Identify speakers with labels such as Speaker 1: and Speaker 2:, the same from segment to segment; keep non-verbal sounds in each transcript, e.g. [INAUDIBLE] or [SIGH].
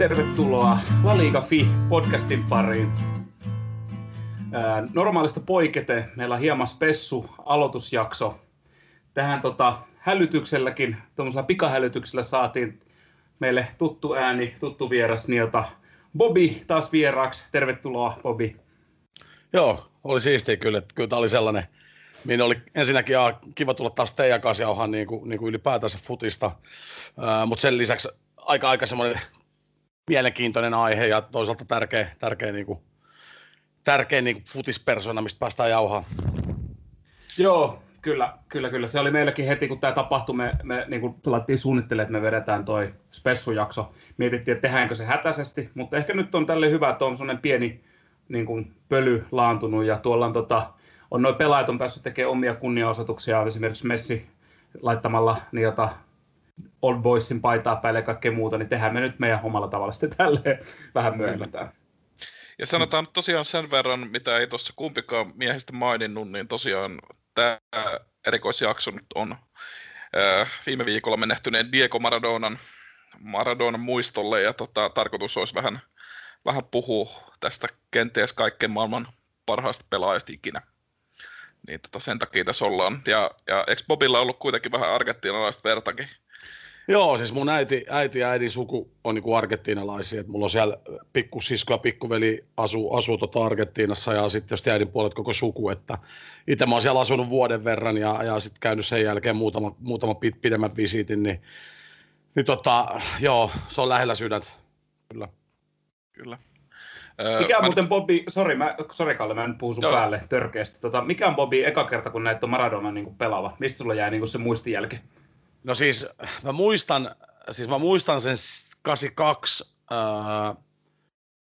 Speaker 1: tervetuloa La Liga Fi podcastin pariin. normaalista poikete meillä on hieman spessu aloitusjakso. Tähän tota, hälytykselläkin, tuollaisella pikahälytyksellä saatiin meille tuttu ääni, tuttu vieras niiltä. Bobi taas vieraaksi. Tervetuloa, Bobi.
Speaker 2: Joo, oli siistiä kyllä. Kyllä tämä oli sellainen, mihin oli ensinnäkin ja, kiva tulla taas teidän kanssa jauhaan niin kuin, niin kuin ylipäätänsä futista. Mutta sen lisäksi aika aika semmoinen mielenkiintoinen aihe ja toisaalta tärkeä, tärkeä, niin kuin, tärkeä niin kuin futispersona, mistä päästään jauhaan.
Speaker 1: Joo, kyllä, kyllä, kyllä. Se oli meilläkin heti, kun tämä tapahtui, me, me niin kuin laittiin suunnittelemaan, että me vedetään toi spessujakso. Mietittiin, että tehdäänkö se hätäisesti, mutta ehkä nyt on tälle hyvä, että on sellainen pieni niin kuin pöly laantunut ja tuolla on, tota, on noin pelaajat on päässyt tekemään omia kunniaosoituksia, esimerkiksi Messi laittamalla niitä Old Boysin paitaa päälle ja kaikkea muuta, niin tehdään me nyt meidän omalla tavalla sitten tälleen vähän myöhemmin.
Speaker 3: Ja sanotaan tosiaan sen verran, mitä ei tuossa kumpikaan miehistä maininnut, niin tosiaan tämä erikoisjakso nyt on äh, viime viikolla menehtyneen Diego Maradonan, Maradonan muistolle, ja tota, tarkoitus olisi vähän, vähän puhua tästä kenties kaikkein maailman parhaasta pelaajasta ikinä. Niin tota, sen takia tässä ollaan. Ja, ja eikö Bobilla ollut kuitenkin vähän argettiinalaista vertakin
Speaker 2: Joo, siis mun äiti, äiti ja äidin suku on niin argettiinalaisia. Mulla on siellä pikkusisko ja pikkuveli asuu, asuu tota Argentiinassa ja sitten jos äidin puolet koko suku. Että itse mä oon siellä asunut vuoden verran ja, ja sitten käynyt sen jälkeen muutama, muutama pidemmän visiitin, niin, niin tota, joo, se on lähellä sydäntä. Kyllä.
Speaker 3: Kyllä.
Speaker 1: Mikä on muuten Bobby, sori, mä, sorry Kalle, mä en puhu sun Joo. päälle törkeästi. Tota, mikä on Bobby eka kerta, kun näet on Maradona niin pelaava? Mistä sulla jäi niin se muistijälki?
Speaker 2: No siis mä muistan, siis mä muistan sen 82, ää,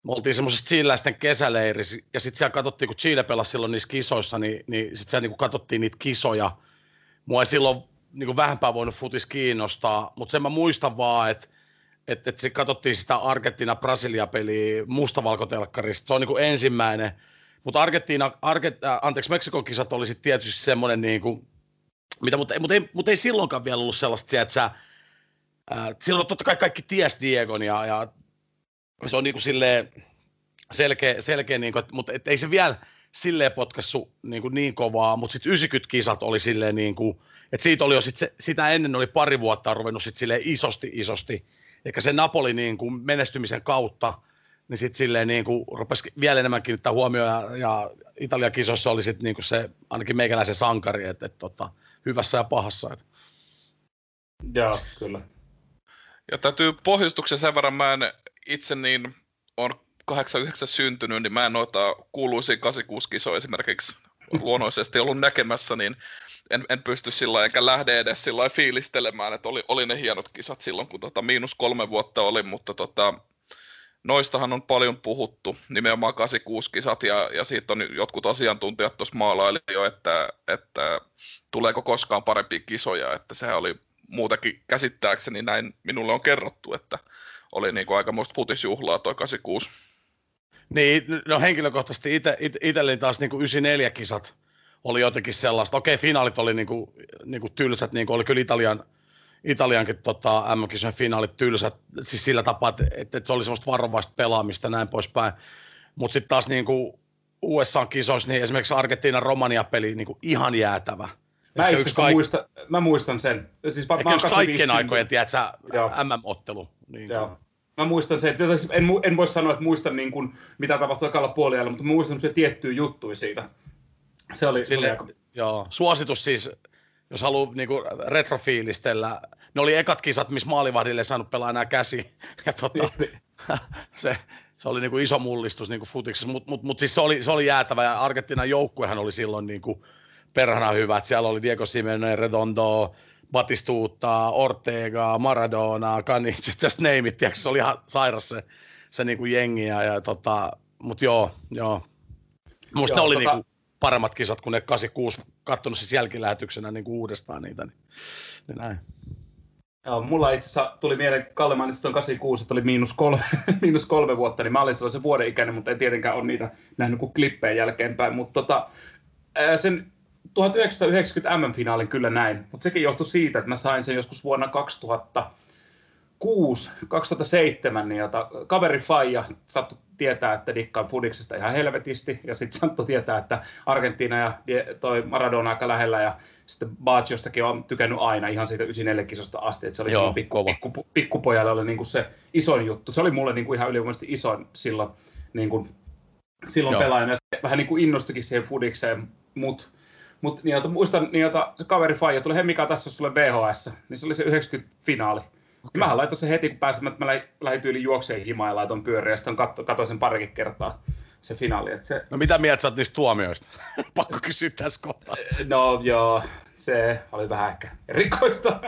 Speaker 2: me oltiin semmoisessa chileläisten kesäleirissä, ja sitten siellä katsottiin, kun Chile pelasi silloin niissä kisoissa, niin, niin sitten siellä niin katsottiin niitä kisoja. Mua ei silloin niin kuin vähempää voinut futis kiinnostaa, mutta sen mä muistan vaan, että että et, et katsottiin sitä Argentiina-Brasilia-peliä mustavalkotelkkarista. Se on niin kuin ensimmäinen. Mutta Argentiina, Argent, äh, anteeksi, Meksikon kisat oli sitten tietysti semmoinen niin kuin, mitä, mutta, mutta, ei, mutta ei silloinkaan vielä ollut sellaista, että sä, ää, silloin totta kai kaikki ties Diegon ja, ja se on niin kuin silleen selkeä, selkeä niin kuin, mutta et ei se vielä silleen potkassu niin, kuin niin kovaa, mutta sitten 90 kisat oli silleen niin kuin, että siitä oli jo sit se, sitä ennen oli pari vuotta ruvennut sit silleen isosti isosti, eikä se Napoli niin kuin menestymisen kautta, niin sitten silleen niin kuin rupesi vielä enemmän kiinnittää huomioon ja, ja Italian kisossa oli sitten niin kuin se ainakin meikäläisen sankari, että, että, että hyvässä ja pahassa. Että.
Speaker 1: Joo, kyllä.
Speaker 3: Ja täytyy pohjustuksen sen verran, mä en itse niin on 89 syntynyt, niin mä en noita kuuluisia 86 kisoja esimerkiksi luonnollisesti ollut näkemässä, niin en, en pysty sillä enkä lähde edes sillä fiilistelemään, että oli, oli ne hienot kisat silloin, kun tota, miinus kolme vuotta oli, mutta tota, noistahan on paljon puhuttu, nimenomaan 86 kisat, ja, ja siitä on jotkut asiantuntijat tuossa maalaili jo, että, että tuleeko koskaan parempia kisoja, että sehän oli muutakin käsittääkseni näin minulle on kerrottu, että oli niin kuin aikamoista futisjuhlaa toi 86.
Speaker 2: Niin, no henkilökohtaisesti itselleni taas niin kuin 94 kisat oli jotenkin sellaista. Okei, finaalit oli niin kuin, niin kuin tylsät, niin kuin oli kyllä Italian, Italiankin tota, MM-kisojen finaalit tylsät, siis sillä tapaa, että, että, se oli semmoista varovaista pelaamista näin poispäin. Mutta sitten taas niin kuin USA-kisoissa, niin esimerkiksi Argentiinan Romania-peli niin kuin ihan jäätävä.
Speaker 1: Mä itse asiassa kaik... muistan, mä muistan sen.
Speaker 2: Siis mä, mä kaikkien aikojen, tiedätkö MM-ottelu. Niin
Speaker 1: Joo. Mä muistan sen, että en, en voi sanoa, että muistan niin kuin, mitä tapahtui ekalla puolella, mutta mä muistan se tiettyjä juttuja siitä. Se oli, Sille, se oli aika...
Speaker 2: Joo, suositus siis, jos haluaa niin kuin retrofiilistellä, ne oli ekat kisat, missä maalivahdille ei saanut pelaa enää käsi. Ja tota, [LAUGHS] se, se oli niin kuin iso mullistus niin kuin futiksessa, mutta mut, mut siis se oli, se oli jäätävä ja Argentiinan joukkuehan oli silloin niin kuin perhana hyvä, että siellä oli Diego Simeone, Redondo, Batistuta, Ortega, Maradona, Kanic, [LAUGHS] just name it, tiiäks, se oli ihan sairas se, se niin kuin jengi, ja, ja tota, mut joo, joo. Musta joo, ne oli tota... niin kuin paremmat kisat kuin ne 86, katsonut siis jälkilähetyksenä niin kuin uudestaan niitä, niin, niin näin.
Speaker 1: Joo, mulla itse asiassa tuli mieleen, Kalle mainitsi tuon 86, että oli miinus kolme, [LAUGHS] miinus kolme vuotta, niin mä olin sellaisen vuoden ikäinen, mutta en tietenkään ole niitä nähnyt kuin klippejä jälkeenpäin. Mutta tota, sen 1990 M-finaalin kyllä näin, mutta sekin johtui siitä, että mä sain sen joskus vuonna 2000 2006, 2007, niin jota, kaveri Faija sattui tietää, että dikkaan Fudiksesta ihan helvetisti, ja sitten sattui tietää, että Argentiina ja toi Maradona aika lähellä, ja sitten Baggiostakin on tykännyt aina ihan siitä 94 kisasta asti, että se oli Joo, pikku, pikku, pikkupojalle oli niin kuin se isoin juttu. Se oli mulle niin kuin ihan ylivoimaisesti isoin silloin, niin kuin, silloin pelaajana, ja se vähän niin kuin innostukin siihen Fudikseen, mutta mut, niin, muistan, niin, se kaveri Faija tuli, hei mikä tässä on sulle VHS, niin se oli se 90 finaali. Okay. Mähän laitoin se heti, kun pääsin, että mä lähdin tyyliin juokseen himaan ja laitoin pyöriä, ja sitten katso, katsoin sen parikin kertaa se finaali. Että se...
Speaker 2: No mitä mieltä sä oot niistä tuomioista? [LAUGHS] Pakko kysyä tässä kohtaa.
Speaker 1: No joo, se oli vähän ehkä erikoista.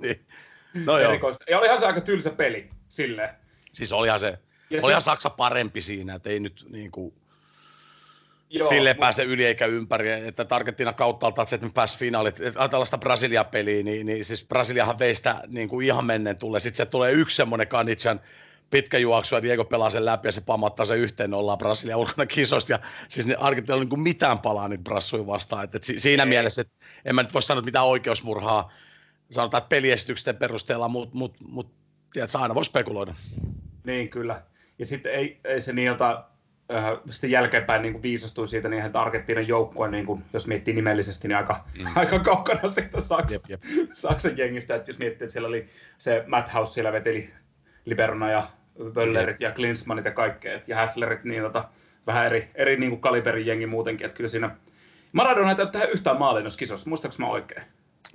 Speaker 2: niin. No joo.
Speaker 1: Erikoista. Ja olihan se aika tylsä peli silleen.
Speaker 2: Siis olihan se, ja olihan se... Saksa parempi siinä, että ei nyt niin kuin, Joo, Sille mutta... pääse yli eikä ympäri, että Argentiina kautta alta, että pääsi finaalit. Ajatellaan sitä Brasilia-peliä, niin, niin siis Brasiliahan veistä niin kuin ihan menneen tulee. Sitten se tulee yksi semmoinen Kanitsan pitkä juoksu ja Diego pelaa sen läpi ja se pamattaa se yhteen nollaan Brasilia ulkona kisosta. Ja siis ne Argentiina niin kuin mitään palaa niitä brassuja vastaan. Et, et siinä ei. mielessä, että en mä nyt voi sanoa, että mitään oikeusmurhaa sanotaan, että peliesityksen perusteella, mutta mut, mut, tiedätkö, aina voi spekuloida.
Speaker 1: Niin, kyllä. Ja sitten ei, ei se niin jota, sitten jälkeenpäin niin kuin viisastui siitä, niin että Argentiinan joukkue, niin kuin, jos miettii nimellisesti, niin aika, mm. [LAUGHS] aika kaukana siitä Saksan, jep, jep. [LAUGHS] Saksan jengistä. Että jos miettii, että siellä oli se Matt House, siellä veteli Liberona ja Völlerit ja Klinsmanit ja kaikkea, ja Hässlerit, niin tota, vähän eri, eri niin kuin kaliberin jengi muutenkin, että kyllä siinä Maradona ei tehdä yhtään maalia noissa kisoissa, muistaaks mä oikein?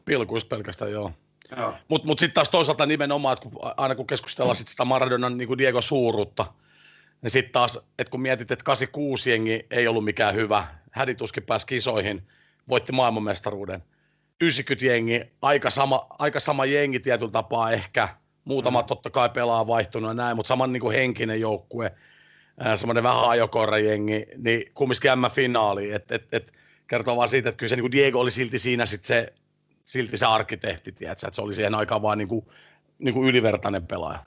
Speaker 2: Pilkuis pelkästään, joo. joo. Mutta mut sitten taas toisaalta nimenomaan, että kun, aina kun keskustellaan sit sitä Maradonan niin kuin Diego suuruutta, niin sitten taas, että kun mietit, että 86 jengi ei ollut mikään hyvä, hädituskin pääsi kisoihin, voitti maailmanmestaruuden. 90 jengi, aika sama, aika sama jengi tietyllä tapaa ehkä, muutama mm. totta kai pelaa vaihtunut ja näin, mutta saman niin kuin henkinen joukkue, semmoinen vähän ajokorrajengi, niin kumminkin M-finaali, että et, et, kertoo vaan siitä, että kyllä se niin kuin Diego oli silti siinä sit se, silti se arkkitehti, tiedätkö? että se oli siihen aikaan vaan niin kuin, niin kuin ylivertainen pelaaja.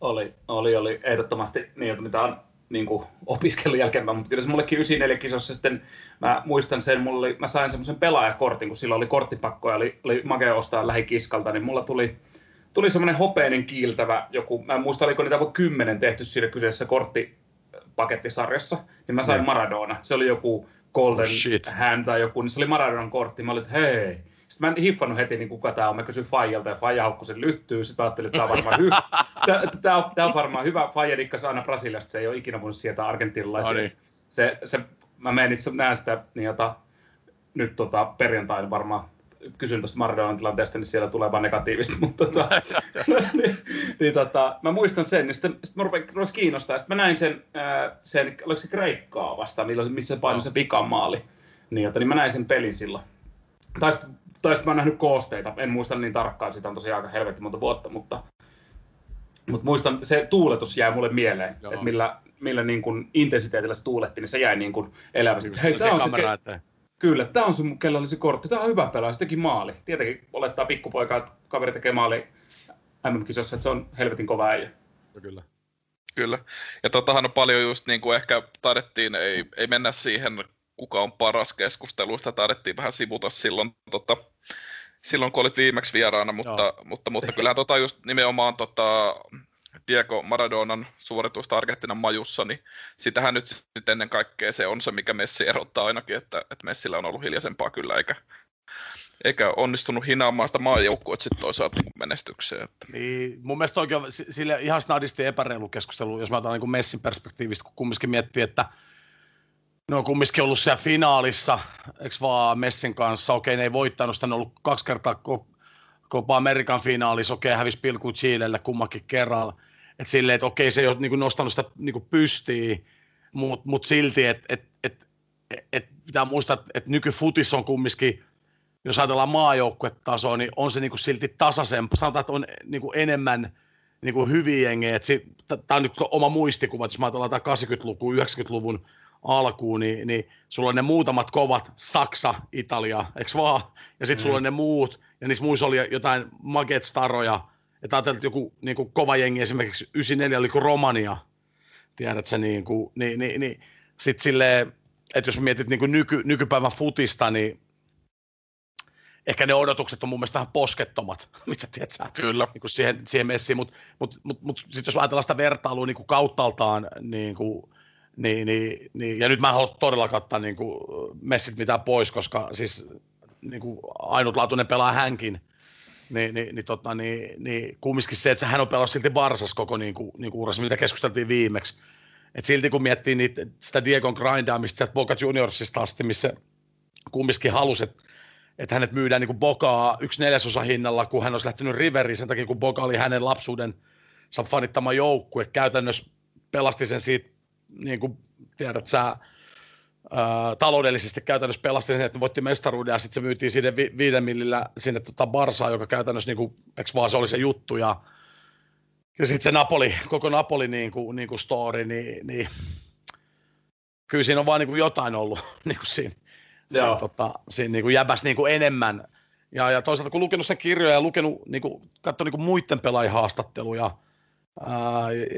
Speaker 1: Oli, oli, oli ehdottomasti niin, mitä on niin kuin opiskelun jälkeenpäin, mutta kyllä se mullekin 94 kisossa sitten, mä muistan sen, mulla oli, mä sain semmoisen pelaajakortin, kun silloin oli korttipakko ja oli, oli makea ostaa lähikiskalta, niin mulla tuli, tuli semmoinen hopeinen kiiltävä joku, mä en muista oliko niitä joku kymmenen tehty siinä kyseisessä korttipakettisarjassa, niin mä sain Maradona. Se oli joku Golden oh, Hand tai joku, niin se oli Maradonan kortti. Mä olin, että hei. Sitten mä en hiffannut heti, niin kuka tämä on. Mä kysyin Fajalta ja Faja haukkui sen lyttyy. Sitten mä ajattelin, että tämä on varmaan hyvä. [LAUGHS] Tämä on, tämä on varmaan hyvä. Faja dikkasi aina Brasiliasta. Se ei ole ikinä voinut sieltä argentinalaisia. No niin. se, se, mä menin itse näen sitä niin jota, nyt tota, perjantaina varmaan kysyn tuosta Maradonan tilanteesta, niin siellä tulee vain negatiivista, [LAUGHS] mutta tota, [LAUGHS] niin, niin, tota, mä muistan sen, niin sitten, sitten mä rupesin, rupesin kiinnostaa, sitten mä näin sen, ää, sen oliko se Kreikkaa vastaan, milloin, missä painoi se vikan maali, niin, jota, niin mä näin sen pelin silloin. Tai sitten, tai sitten mä oon nähnyt koosteita, en muista niin tarkkaan, sitä on tosiaan aika helvetti monta vuotta, mutta, mutta muistan, se tuuletus jää mulle mieleen, että millä, millä niin kuin intensiteetillä se tuuletti, niin se jäi niin kuin elävästi. Hei, tämä on se, ke- Kyllä, tämä on se, kello oli se kortti. Tämä on hyvä pelaaja, se teki maali. Tietenkin olettaa pikkupoika, että kaveri tekee maali MM-kisossa, että se on helvetin kova äijä.
Speaker 2: Kyllä.
Speaker 3: Kyllä. Ja totahan on paljon just niin kuin ehkä taidettiin, ei, ei mennä siihen, kuka on paras keskusteluista, taidettiin vähän sivuta silloin, tota, silloin kun olit viimeksi vieraana, mutta, mutta, mutta kyllähän tota just nimenomaan tota, Diego Maradonan suoritusta Argentinan majussa, niin sitähän nyt sitten ennen kaikkea se on se, mikä Messi erottaa ainakin, että, että Messillä on ollut hiljaisempaa kyllä, eikä, eikä onnistunut hinaamaan sitä maajoukkuetta sitten toisaalta niin menestykseen. Että.
Speaker 2: Niin, mun mielestä oikein sille ihan snadisti epäreilu keskustelu, jos mä otan niin Messin perspektiivistä, kun kumminkin miettii, että ne on kumminkin ollut siellä finaalissa, eikö vaan Messin kanssa, okei ne ei voittanut sitä, on ollut kaksi kertaa Copa Amerikan finaalissa, okei hävisi pilku Chilelle kummakin kerralla, että silleen, että okei, se ei ole niin nostanut sitä niin pystyyn, mutta mut silti, että et, et, et, pitää muistaa, että nykyfutis on kumminkin, jos ajatellaan maajoukkuetasoa, niin on se niin silti tasaisempi. Sanotaan, että on niin enemmän niin hyviä jengejä. Tämä on nyt oma muistikuva, jos ajatellaan 80-luvun, 90-luvun alkuun, niin, niin sulla on ne muutamat kovat, Saksa, Italia, eikö vaan? Ja sitten mm. sulla on ne muut, ja niissä muissa oli jotain Maget-staroja, että ajatellaan, että joku niin kuin kova jengi esimerkiksi 94 oli kuin Romania, tiedät sä, niin, kuin, niin, niin, niin sitten silleen, että jos mietit niin kuin nyky, nykypäivän futista, niin ehkä ne odotukset on mun mielestä vähän poskettomat, [LAUGHS] mitä tiedät sä,
Speaker 3: Kyllä.
Speaker 2: Niin kuin siihen, siihen messiin, mutta mut, mut, mut sitten jos ajatellaan sitä vertailua niin kuin kauttaaltaan, niin, kuin, niin, niin, niin, ja nyt mä en halua todella kattaa niin kuin messit mitään pois, koska siis niin kuin ainutlaatuinen pelaa hänkin, niin, niin, niin, tota, niin, niin kumminkin se, että hän on pelannut silti Barsas koko niin kuin, niin kuin urassa, mitä keskusteltiin viimeksi. Et silti kun miettii niitä, sitä Diegon grindaamista sieltä Boca Juniorsista asti, missä kumminkin halusi, että, että hänet myydään niin kuin Bokaa yksi neljäsosa hinnalla, kun hän olisi lähtenyt Riveriin sen takia, kun Boca oli hänen lapsuuden fanittama joukkue. Käytännössä pelasti sen siitä, niin kuin tiedät sä, ää, taloudellisesti käytännössä pelasti sen, että voitti mestaruuden ja sitten se myytiin sinne vi- viiden millillä sinne tota Barsaan, joka käytännössä, niin kuin, eikö vaan se oli se juttu ja ja sitten se Napoli, koko Napoli niin kuin, niin kuin story, niin, niin kyllä siinä on vaan niin kuin jotain ollut [LAUGHS] niin kuin siinä, siinä, tota, siinä niin kuin jäbäs niin kuin enemmän. Ja, ja toisaalta kun lukenut sen kirjoja ja lukenut, niin kuin, katsonut niin kuin muiden pelaajien haastatteluja,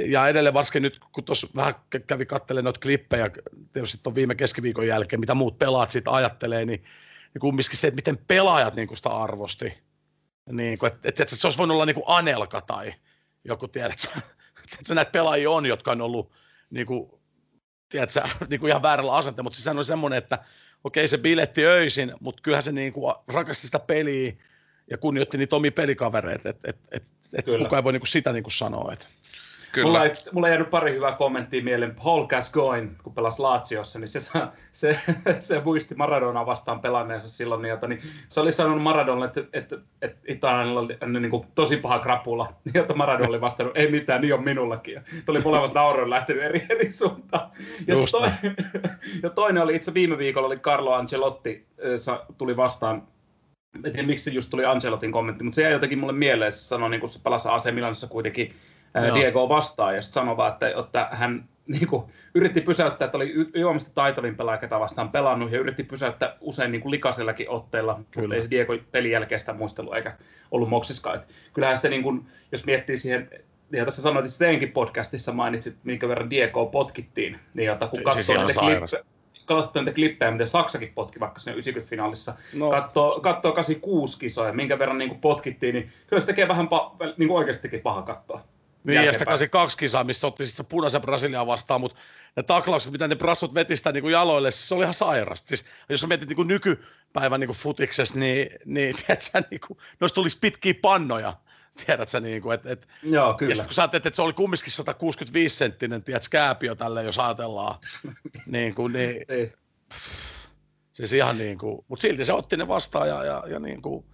Speaker 2: ja edelleen varsinkin nyt, kun tuossa vähän kävi katselemaan noita klippejä, tietysti on viime keskiviikon jälkeen, mitä muut pelaat siitä ajattelee, niin, niin kumminkin se, että miten pelaajat niin sitä arvosti. Niin että, että, että se olisi voinut olla niin kuin Anelka tai joku, tiedätkö, [LAUGHS] näitä pelaajia on, jotka on ollut niin kuin, tiedätkö, [LAUGHS] niin kuin ihan väärällä asenteella, mutta siis on semmoinen, että okei se biletti öisin, mutta kyllähän se niin kuin rakasti sitä peliä ja kunnioitti niitä omia pelikavereita, että et, et, et kukaan ei voi niin kuin sitä niin kuin sanoa. Että.
Speaker 1: Kyllä. Mulla, ei, mulla ei jäänyt pari hyvää kommenttia mieleen. Paul Gascoigne, kun pelasi Laatsiossa, niin se, se, [LAUGHS] se muisti Maradona vastaan pelanneensa silloin. Niin, niin se oli sanonut Maradonalle, että, että, että Italialla oli niin kuin, tosi paha krapula. [LAUGHS] Jota Maradona oli vastannut, ei mitään, niin on minullakin. Ja oli molemmat nauroin lähtenyt eri, eri suuntaan. Ja, toinen, [LAUGHS] ja toinen oli, itse viime viikolla oli Carlo Ancelotti, tuli vastaan en tiedä miksi just tuli Ancelotin kommentti, mutta se jäi jotenkin mulle mieleen, se sanoi, niin kun se pelasi AC Milanissa kuitenkin Joo. Diego vastaan, ja sitten sanoi vaan, että, että hän niin kuin, yritti pysäyttää, että oli juomasta taitavin pelaaja, ketä vastaan pelannut, ja yritti pysäyttää usein niin kuin likaisellakin otteella, Kyllä. mutta ei se Diego pelin jälkeen sitä muistelua eikä ollut moksiskaan. Että kyllähän sitten, niin kuin, jos miettii siihen, ja tässä sanoit, että teidänkin podcastissa mainitsit, minkä verran Diego potkittiin, niin jota, kun katsoo siis niitä klippejä, katsoo niitä klippejä, miten Saksakin potki vaikka sinne 90-finaalissa, no. katsoo, katsoo 86 kisoja, minkä verran niin kuin potkittiin, niin kyllä se tekee vähän pa- niin kuin oikeastikin paha katsoa.
Speaker 2: Niin, ja sitä 82 kisaa, missä otti sitten punaisen Brasiliaa vastaan, mutta ne taklaukset, mitä ne brassut veti sitä niin kuin jaloille, siis se oli ihan sairasta. Siis, jos mietit niin kuin nykypäivän niin kuin futiksessa, niin, niin [LAUGHS] tiedätkö, niin kuin, noista tulisi pitkiä pannoja. Tiedätkö, niin kuin, että, että,
Speaker 1: Joo, kyllä. Ja
Speaker 2: sitten kun sä että se oli kumminkin 165 senttinen, tiedätkö, kääpiö tälle, jos ajatellaan. [LAUGHS] niin kuin, niin, Ei. siis ihan niin kuin, mutta silti se otti ne vastaan ja, ja, ja niin kuin,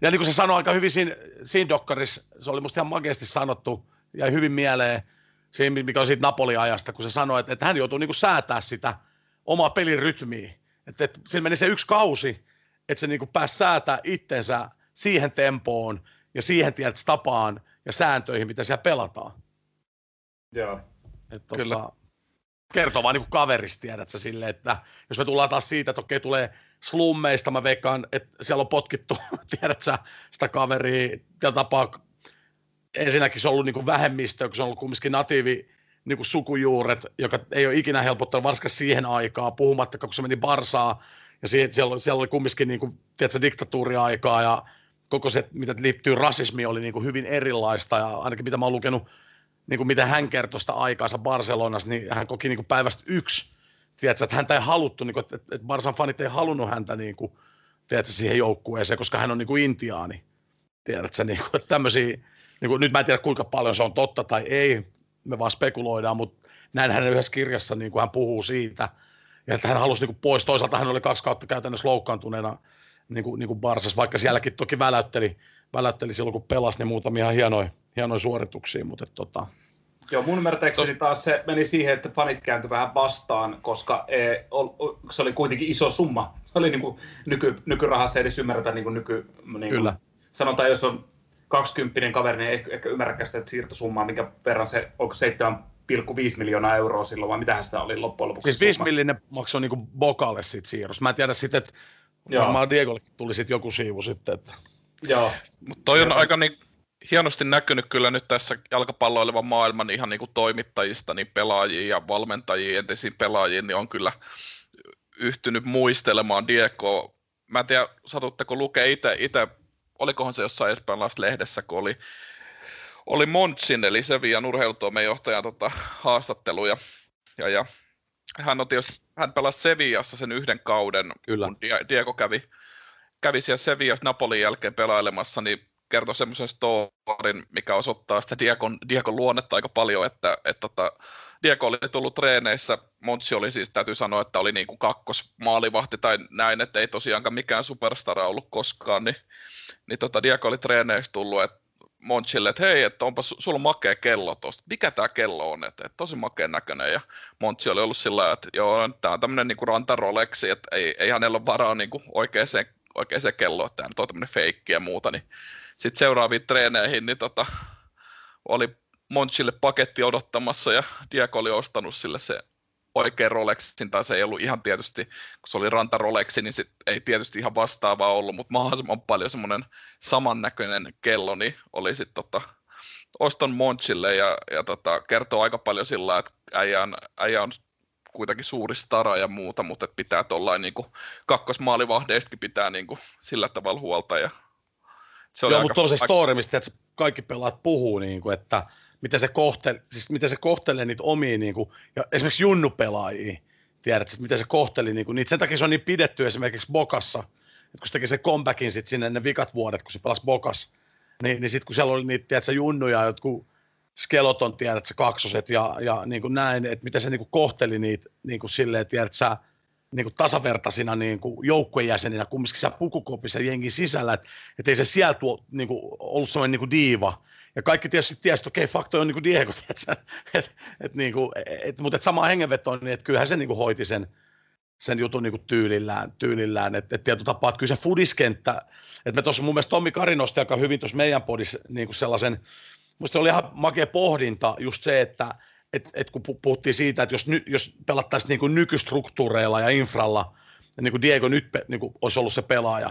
Speaker 2: ja niin kuin se sanoi aika hyvin siinä, siinä dokkarissa, se oli musta ihan makeasti sanottu, jäi hyvin mieleen siinä, mikä on siitä Napoli-ajasta, kun se sanoi, että, että hän joutuu niin säätää sitä omaa pelirytmiä. Että, että sillä meni se yksi kausi, että se niin pääsi säätää itsensä siihen tempoon ja siihen tietysti tapaan ja sääntöihin, mitä siellä pelataan.
Speaker 1: Joo,
Speaker 2: että, kyllä. Tota, kertoo vaan niin kuin kaverista, tiedätkö, sille, että jos me tullaan taas siitä, että okei, tulee slummeista, mä veikkaan, että siellä on potkittu, [LAUGHS] tiedätkö, sitä kaveria, ja tapaa ensinnäkin se on ollut niin kuin vähemmistö, kun se on ollut kumminkin natiivi niin kuin sukujuuret, joka ei ole ikinä helpottanut, varsinkin siihen aikaan, puhumattakaan, kun se meni Barsaa, ja siellä, siellä, siellä oli kumminkin niin kuin, tiedätkö, diktatuuriaikaa, ja koko se, mitä liittyy rasismiin, oli niin kuin hyvin erilaista, ja ainakin mitä mä oon lukenut, niin kuin mitä hän kertoi sitä aikaansa Barcelonassa, niin hän koki niin kuin päivästä yksi, tiedätkö, että häntä ei haluttu, niin kuin, että, että Barsan fanit ei halunnut häntä niin kuin, tiedätkö, siihen joukkueeseen, koska hän on niin kuin intiaani, tiedätkö, niin kuin, että niin kuin, nyt mä en tiedä kuinka paljon se on totta tai ei, me vaan spekuloidaan, mutta näin hänen yhdessä kirjassa niin kuin hän puhuu siitä, ja että hän halusi niin kuin pois. Toisaalta hän oli kaksi kautta käytännössä loukkaantuneena niin kuin, niin kuin Barsas, vaikka sielläkin toki väläytteli, väläytteli silloin, kun pelasi, niin muutamia hienoja, hienoja suorituksia, mutta tota,
Speaker 1: Joo, mun ymmärtääkseni taas se meni siihen, että fanit kääntyi vähän vastaan, koska e, se oli kuitenkin iso summa. Se oli niin kuin nyky, nykyrahassa edes ymmärretä niin kuin nyky... Niin
Speaker 2: Kyllä.
Speaker 1: Sanotaan, jos on 20 kaveri, niin ei ehkä ymmärräkään sitä siirtosummaa, minkä verran se, onko 7,5 miljoonaa euroa silloin, vai mitä sitä oli loppujen lopuksi?
Speaker 2: Siis 5 millinen maksoi niin Bokalle siitä siirrosta. Mä en tiedä sitten, että Joo. varmaan Diegollekin tuli sitten joku siivu sitten. Että...
Speaker 1: Joo.
Speaker 3: Mutta toi on aika niin hienosti näkynyt kyllä nyt tässä jalkapalloilevan maailman ihan niin kuin toimittajista, niin pelaajia ja valmentajia, entisiin pelaajiin, niin on kyllä yhtynyt muistelemaan Diego mä en tiedä, satutteko lukea itse, itse olikohan se jossain espanjalaisessa lehdessä, kun oli, oli Montsin, eli Sevian urheilutoimen johtajan tota, haastatteluja. Ja, ja hän, on tietysti, hän pelasi Seviassa sen yhden kauden,
Speaker 2: Kyllä.
Speaker 3: kun Diego kävi, kävi siellä Seviassa Napolin jälkeen pelailemassa, niin kertoi semmoisen storin, mikä osoittaa sitä Diegon, Diegon luonnetta aika paljon, että, että tota, Diego oli tullut treeneissä, Montsi oli siis, täytyy sanoa, että oli niin kuin kakkosmaalivahti tai näin, että ei tosiaankaan mikään superstara ollut koskaan, niin, niin tota Diego oli treeneissä tullut, että Monchille, että hei, että onpa sulla on makea kello tuosta. Mikä tämä kello on? Että, että tosi makea näköinen. Ja Monchi oli ollut sillä että joo, tämä on tämmöinen niin rantaroleksi, että ei, ei hänellä ole varaa niin kuin oikeaan, oikeaan kelloon, että tämä on tämmöinen feikki ja muuta. Niin sitten seuraaviin treeneihin, niin tota, oli Monchille paketti odottamassa ja Diego oli ostanut sille se oikea Rolexin, tai se ei ollut ihan tietysti, kun se oli ranta Rolexi, niin sit ei tietysti ihan vastaavaa ollut, mutta mahdollisimman paljon semmoinen samannäköinen kello, niin oli sitten tota, oston Monchille ja, ja tota, kertoo aika paljon sillä, että äijä on, äijä on kuitenkin suuri stara ja muuta, mutta että pitää tuollain niin kakkosmaalivahdeista pitää niin kuin, sillä tavalla huolta. Ja
Speaker 2: se Joo, aika, mutta on se story, mistä että kaikki pelaat puhuu, niin kuin, että miten se, kohteli, siis miten se kohtelee niitä omia, niin kuin, ja esimerkiksi junnupelaajia, tiedät, että miten se kohteli niin kuin, niitä. Sen takia se on niin pidetty esimerkiksi Bokassa, että kun se teki se comebackin sit sinne ne vikat vuodet, kun se pelasi Bokas, niin, niin sitten kun siellä oli niitä, tiedätkö, junnuja, jotkut tiedät sä, kaksoset ja, ja niin kuin näin, että miten se niin kuin kohteli niitä niin kuin silleen, tiedät sä, niin kuin tasavertaisina niin kuin joukkuejäseninä kumminkin siellä pukukopissa jengin sisällä, että et ei se sieltä tuo, niin kuin, ollut sellainen niin kuin diiva. Ja kaikki tietysti tiesi, että okei, okay, fakto on niin kuin Diego, [LAUGHS] et, et, niin kuin, et, mutta et samaan hengenvetoon, niin että kyllähän se niin kuin hoiti sen, sen jutun niin kuin tyylillään, tyylillään. että et tietyllä tapaa, että kyllä se fudiskenttä, että me tuossa mun mielestä Tommi Kari nosti aika hyvin tuossa meidän podissa niin kuin sellaisen, musta oli ihan makea pohdinta just se, että et, et kun puhuttiin siitä, että jos, ny, jos pelattaisiin niin kuin nykystruktuureilla ja infralla, niin kuin Diego nyt niin kuin olisi ollut se pelaaja,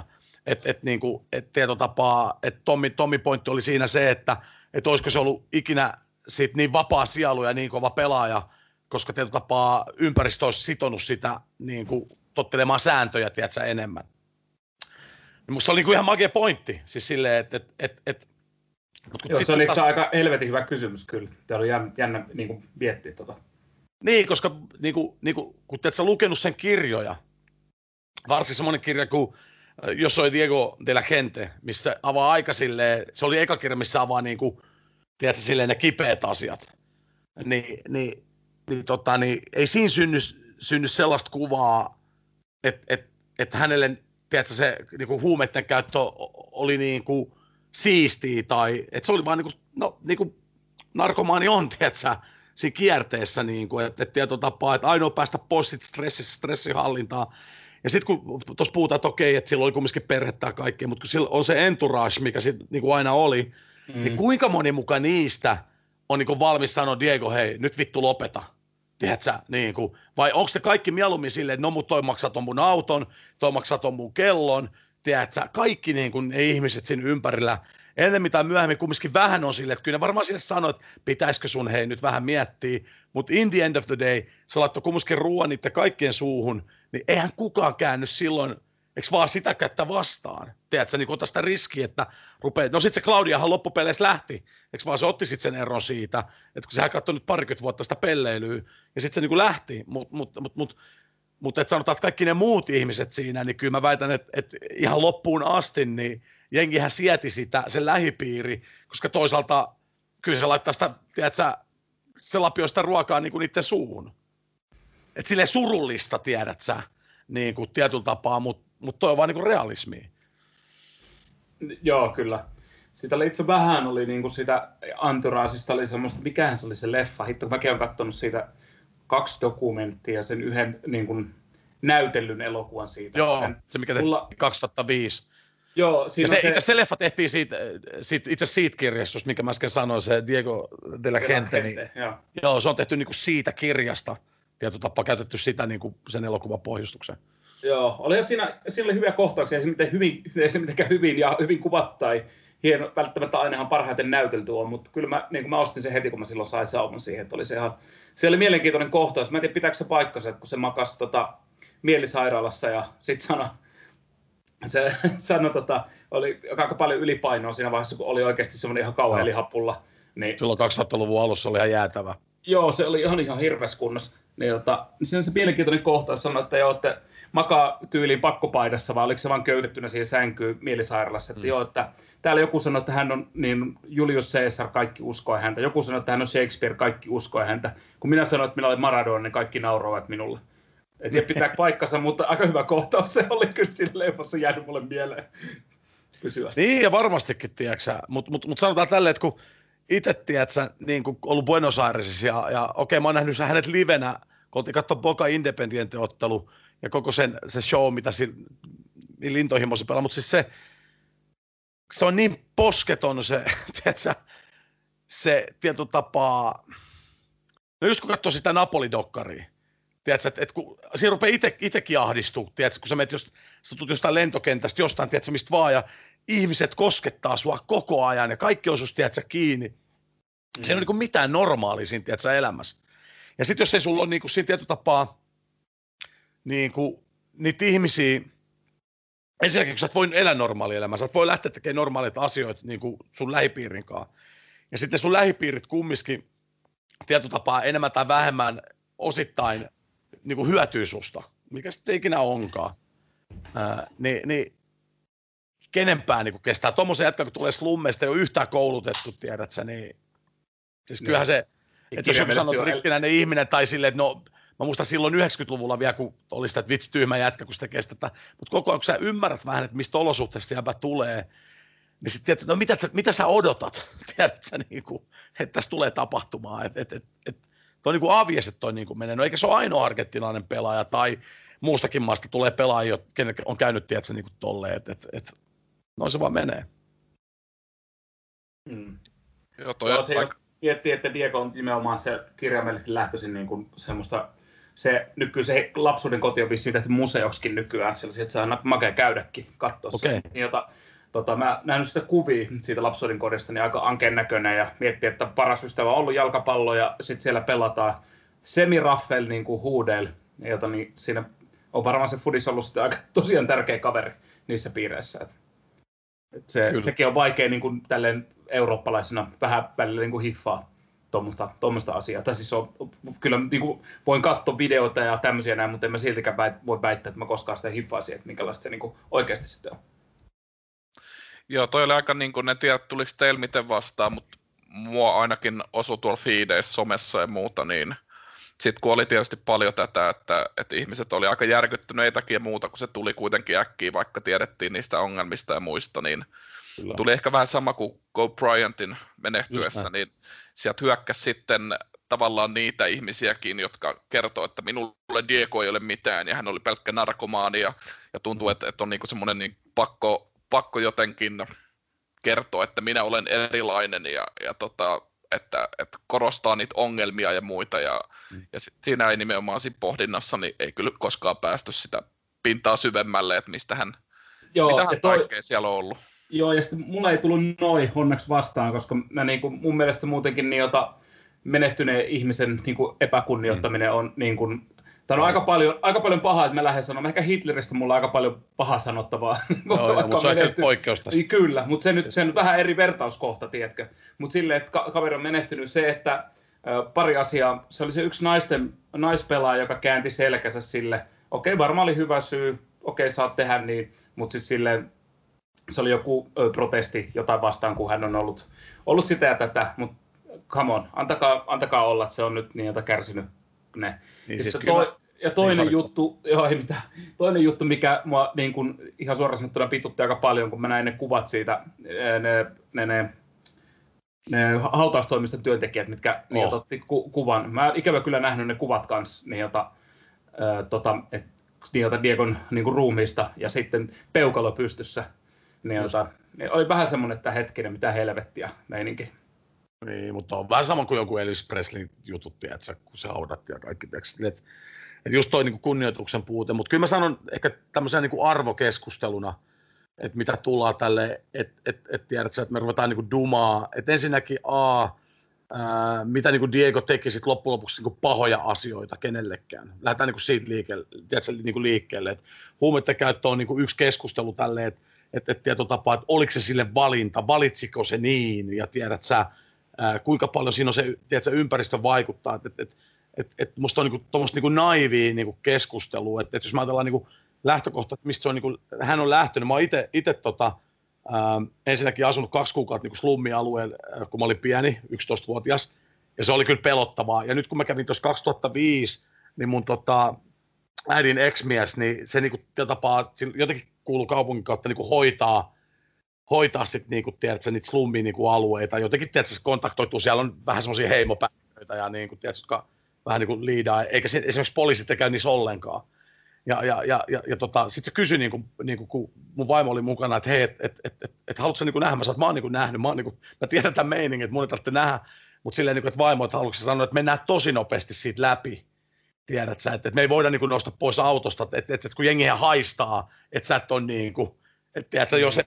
Speaker 2: että et, niin kuin, et tietotapaa, että Tommi, Tommi pointti oli siinä se, että et olisiko se ollut ikinä siitä niin vapaa sielu ja niin kova pelaaja, koska tietotapaa ympäristö olisi sitonut sitä niin kuin, tottelemaan sääntöjä, tiedätkö, enemmän. Ja musta oli niin kuin ihan magia pointti, siis silleen, että et, et, et,
Speaker 1: Mut Joo, se oli taas... aika helvetin hyvä kysymys kyllä. Tämä oli jännä, jännä niin kuin, miettiä tota.
Speaker 2: Niin, koska niin kuin, niin kuin, kun sä lukenut sen kirjoja, varsinkin semmoinen kirja kuin Jos oli Diego de la Gente, missä avaa aika silleen, se oli eka kirja, missä avaa niin kuin, tiedätkö, silleen ne kipeät asiat. Niin, niin, niin, tota, niin ei siinä synny, synny sellaista kuvaa, että et, et hänelle tiedätkö, se niin kuin huumeiden käyttö oli niin kuin, siistiä tai että se oli vaan niin kuin, no, niin kuin narkomaani on, tiedätkö, siinä kierteessä, niin kuin, että, että tietotapaa, että ainoa päästä pois stressistä, stressihallintaan. Ja sitten kun tuossa puhutaan, että okei, että sillä oli kumminkin perhettä ja kaikkea, mutta kun sillä on se entourage, mikä sit, niin kuin aina oli, mm. niin kuinka moni mukaan niistä on niin kuin valmis sanoa, Diego, hei, nyt vittu lopeta. Tiedätkö, niin kuin, vai onko te kaikki mieluummin silleen, että no mutta toi maksaa ton mun auton, toi maksaa ton mun kellon, tiedätkö, kaikki niin kuin, ne ihmiset siinä ympärillä, ennen mitä myöhemmin kumminkin vähän on sille, että kyllä ne varmaan sille sanoo, että pitäisikö sun hei nyt vähän miettiä, mutta in the end of the day, sä laittoi kumminkin ruoan niiden kaikkien suuhun, niin eihän kukaan käänny silloin, eikö vaan sitä kättä vastaan? Tiedätkö, niin ota sitä riskiä, että rupeaa, no sitten se Claudiahan loppupeleissä lähti, eikö vaan se otti sitten sen eron siitä, että kun sehän katsoi nyt parikymmentä vuotta sitä pelleilyä, ja sitten se niin kuin lähti, mutta mut, mut, mut, mutta että sanotaan, että kaikki ne muut ihmiset siinä, niin kyllä mä väitän, että, että ihan loppuun asti, niin jengihän sieti sitä, se lähipiiri, koska toisaalta kyllä se laittaa sitä, tiedätkö, se lapioi sitä ruokaa niin kuin niiden suuhun. Et sille surullista, tiedät sä, niin kuin tietyllä tapaa, mutta mut toi on vaan niin kuin realismia.
Speaker 1: Joo, kyllä. Sitä oli itse vähän oli niin kuin sitä Anturaasista oli semmoista, mikähän se oli se leffa, hitto, mäkin olen katsonut siitä kaksi dokumenttia ja sen yhden niin kuin, näytellyn elokuvan siitä.
Speaker 2: Joo, se mikä tehtiin Mulla... 2005.
Speaker 1: Joo,
Speaker 2: siinä ja se, se... Itse se leffa tehtiin siitä, siitä, itse siitä kirjastosta, mikä mä äsken sanoin, se Diego de la Gente. Niin, joo. joo. se on tehty niin kuin siitä kirjasta. Tietyllä tapaa käytetty sitä niin kuin sen elokuvan pohjustukseen.
Speaker 1: Joo, oli siinä, siinä oli hyviä kohtauksia, ei se, miten hyvin, ei se mitenkään hyvin ja hyvin kuvat tai hieno, välttämättä aina ihan parhaiten näytelty on, mutta kyllä mä, niin kuin mä ostin sen heti, kun mä silloin sain sauman siihen, että oli se ihan, se oli mielenkiintoinen kohtaus. Mä en tiedä, pitääkö se paikkansa, että kun se makasi tota, mielisairaalassa ja sitten sanoi, se [LAUGHS] sanoi, tota, oli aika paljon ylipainoa siinä vaiheessa, kun oli oikeasti semmoinen ihan kauhean lihapulla.
Speaker 2: Niin, Silloin 2000-luvun alussa oli ihan jäätävä.
Speaker 1: Joo, se oli ihan, ihan hirveässä kunnossa. Niin, tota, niin siinä on se mielenkiintoinen kohta, sanoi, että joo, että makaa tyyliin pakkopaidassa, vai oliko se vaan köytettynä siihen sänkyyn mielisairaalassa. Että mm. joo, että täällä joku sanoi, että hän on niin Julius Caesar, kaikki uskoi häntä. Joku sanoi, että hän on Shakespeare, kaikki uskoi häntä. Kun minä sanoin, että minä olen Maradona, niin kaikki nauroivat minulle. En tiedä pitää [LAUGHS] paikkansa, mutta aika hyvä kohtaus se oli kyllä siinä leffassa jäänyt mulle mieleen
Speaker 2: pysyvästi. Niin, ja varmastikin, tiedätkö Mutta mut, mut sanotaan tälleen, että kun itse, tiedätkö, niin kun ollut Buenos Airesissa, ja, ja okei, okay, mä oon nähnyt hänet livenä, kun katsoa Boca Independiente-ottelu, ja koko sen, se show, mitä si, niin lintohimossa pelaa, mutta siis se, se on niin posketon se, [LAUGHS] tiedätkö, se tietyllä tapaa, no just kun katsoo sitä Napoli-dokkaria, tiedätkö, että, että kun siinä rupeaa itsekin ahdistua, tiedätkö, kun sä menet just, sä tulet jostain lentokentästä, jostain, tiedätkö, mistä vaan, ja ihmiset koskettaa sua koko ajan, ja kaikki on susta, tiedätkö, kiinni. Mm. Se ei ole niin mitään normaalia siinä, tiedätkö, elämässä. Ja sitten jos ei sulla ole niin kuin, siinä tietyllä tapaa niin kuin, niitä ihmisiä, ensinnäkin kun sä et voi elää normaali elämää, sä et voi lähteä tekemään normaaleita asioita niin kuin sun lähipiirin kanssa. Ja sitten sun lähipiirit kumminkin tietyllä tapaa enemmän tai vähemmän osittain niin kuin hyötyy susta, mikä sitten ikinä onkaan, ää, niin, niin kenenpää niin kestää. Tuommoisen jätkä, kun tulee slummeista, ei ole yhtään koulutettu, tiedät sä, niin siis kyllähän se, että jos joku sanoo, rikkinäinen ihminen tai silleen, että no, mä muistan silloin 90-luvulla vielä, kun oli sitä, että vitsi tyhmä jätkä, kun sitä kestetään, mutta koko ajan, kun sä ymmärrät vähän, että mistä olosuhteista jäbä tulee, niin sitten no mitä, mitä sä odotat, [LAUGHS] tiedät sä, niin kuin, että tässä tulee tapahtumaan, että et, et, et, toi niin kuin avies, että toi niin kuin menee. No eikä se ole ainoa argentinainen pelaaja tai muustakin maasta tulee pelaajia, kenen on käynyt, tiedätkö, niin kuin tolleen, että et, et, noin se vaan menee.
Speaker 1: Mm. Joo, toi Joo, se vaikka... miettii, että Diego on nimenomaan se kirjaimellisesti lähtöisin niin kuin semmoista se nykyään se lapsuuden koti on vissiin tehty museoksikin nykyään, sellaisia, että saa makea käydäkin katsoa okay. Niin, jota, tota, mä nähnyt sitä kuvia siitä lapsuuden kodista, niin aika ankeen näköinen ja miettii, että paras ystävä on ollut jalkapallo ja sitten siellä pelataan semiraffel niin kuin huudel, jota niin siinä on varmaan se Fudis ollut sitten aika tosiaan tärkeä kaveri niissä piireissä. Et, et se, sekin on vaikea niin kuin, tälleen eurooppalaisena vähän välillä niin kuin hiffaa tuommoista, tuommoista asiaa. Tai siis on, kyllä niin kuin, voin katsoa videoita ja tämmöisiä näin, mutta en mä siltikään väit, voi väittää, että mä koskaan sitä hiffaisin, että minkälaista se niin kuin, oikeasti sitten on.
Speaker 3: Joo, toi oli aika niin kuin, en tiedä tuliko teillä miten vastaan, mutta mua ainakin osui tuolla feedeissä, somessa ja muuta, niin sitten kun oli tietysti paljon tätä, että, että ihmiset oli aika järkyttyneitäkin ja muuta, kun se tuli kuitenkin äkkiä, vaikka tiedettiin niistä ongelmista ja muista, niin Kyllä. tuli ehkä vähän sama kuin Go Bryantin menehtyessä, niin sieltä hyökkäsi sitten tavallaan niitä ihmisiäkin, jotka kertoo, että minulle Diego ei ole mitään ja hän oli pelkkä narkomaani ja, ja tuntuu, mm. että, että on niin semmoinen niin pakko, pakko jotenkin kertoa, että minä olen erilainen ja, ja tota, että, että korostaa niitä ongelmia ja muita ja, mm. ja sit siinä ei nimenomaan siinä pohdinnassa niin ei kyllä koskaan päästy sitä pintaa syvemmälle, että mistä hän, Joo, mitähän toi, kaikkea siellä on ollut.
Speaker 1: Joo, ja sitten mulla ei tullut noin onneksi vastaan, koska mä niin kuin, mun mielestä muutenkin niin, jota menehtyneen ihmisen niin kuin epäkunnioittaminen on niin kuin, Tämä on aika paljon, aika paljon pahaa, että mä lähden sanomaan. Ehkä Hitleristä mulla on aika paljon pahaa sanottavaa. [LAUGHS]
Speaker 2: Joo, joo mutta se on ehkä poikkeus tässä.
Speaker 1: Kyllä, mutta se nyt, se on vähän eri vertauskohta, tiedätkö. Mutta silleen, että ka- kaveri on menehtynyt se, että äh, pari asiaa. Se oli se yksi naisten, naispelaaja, joka käänti selkänsä sille. Okei, varmaan oli hyvä syy. Okei, saat tehdä niin. Mutta sitten silleen, se oli joku ö, protesti jotain vastaan, kun hän on ollut, ollut sitä ja tätä, mutta come on, antakaa, antakaa olla, että se on nyt niin kärsinyt ne. Niin siis toi, ja toinen niin juttu, joo, ei mitään. toinen juttu, mikä mua niin kuin, ihan suoraan sanottuna pitutti aika paljon, kun mä näin ne kuvat siitä, ne, ne, ne, ne hautaustoimiston työntekijät, mitkä oh. niin, otti ku, kuvan. Mä ikävä kyllä nähnyt ne kuvat kanssa, niin, jota, ää, tota, et, niin, jota Diegon niin kuin ruumiista ja sitten peukalo pystyssä. Niin, jota, niin oli vähän semmoinen, että hetkinen, mitä helvettiä meininki.
Speaker 2: Niin, mutta on vähän sama kuin joku Elvis Presley jutut, tiedätkö, kun se haudattiin ja kaikki. Tiedätkö, että just toi niin kunnioituksen puute, mutta kyllä mä sanon ehkä tämmöisenä niin arvokeskusteluna, että mitä tullaan tälle, että et, et sä, että me ruvetaan niin dumaa, että ensinnäkin A, ää, mitä niin kuin Diego teki sit loppujen lopuksi niin kuin pahoja asioita kenellekään. Lähdetään niin kuin siitä liikkeelle, tiedätkö, niin kuin liikkeelle. huumeiden käyttö on niin kuin yksi keskustelu tälleen, että että et tietotapaa, että oliko se sille valinta, valitsiko se niin, ja tiedät sä, kuinka paljon siinä on se, tiedät sä, ympäristö vaikuttaa, että et, et, et, et musta on niinku, tuommoista niinku naivia niinku keskustelua, että et jos mä ajatellaan niinku lähtökohta, että mistä se on, niinku, hän on lähtenyt, mä oon itse tota, ää, ensinnäkin asunut kaksi kuukautta niinku slummialueella, kun mä olin pieni, 11-vuotias, ja se oli kyllä pelottavaa, ja nyt kun mä kävin tuossa 2005, niin mun tota, äidin ex-mies, niin se niinku tapaa, jotenkin kuuluu kaupungin kautta niinku hoitaa, hoitaa sitten niinku, tiedätkö, niitä slummin niinku alueita. Jotenkin tiedätkö, se kontaktoituu, siellä on vähän semmoisia heimopäiviöitä ja niinku, tiedätkö, jotka vähän niin kuin liidaa, eikä se, esimerkiksi poliisit käy niissä ollenkaan. Ja, ja, ja, ja, ja tota, sitten se kysyi, niin kuin, niin kuin, kun mun vaimo oli mukana, että hei, että et, et, et, et, haluatko niin nähdä? Mä sanoin, että mä oon niin nähnyt, mä, oon, niin kuin, mä tiedän tämän meiningin, että mun ei tarvitse nähdä, mutta silleen, niin kuin, että vaimo, että haluatko sanoa, että mennään tosi nopeasti siitä läpi? Tiedät sä, että, että me ei voida niin kuin nostaa pois autosta, että, että, että kun jengiä haistaa, että sä et ole niin kuin, että tiedät sä, jos se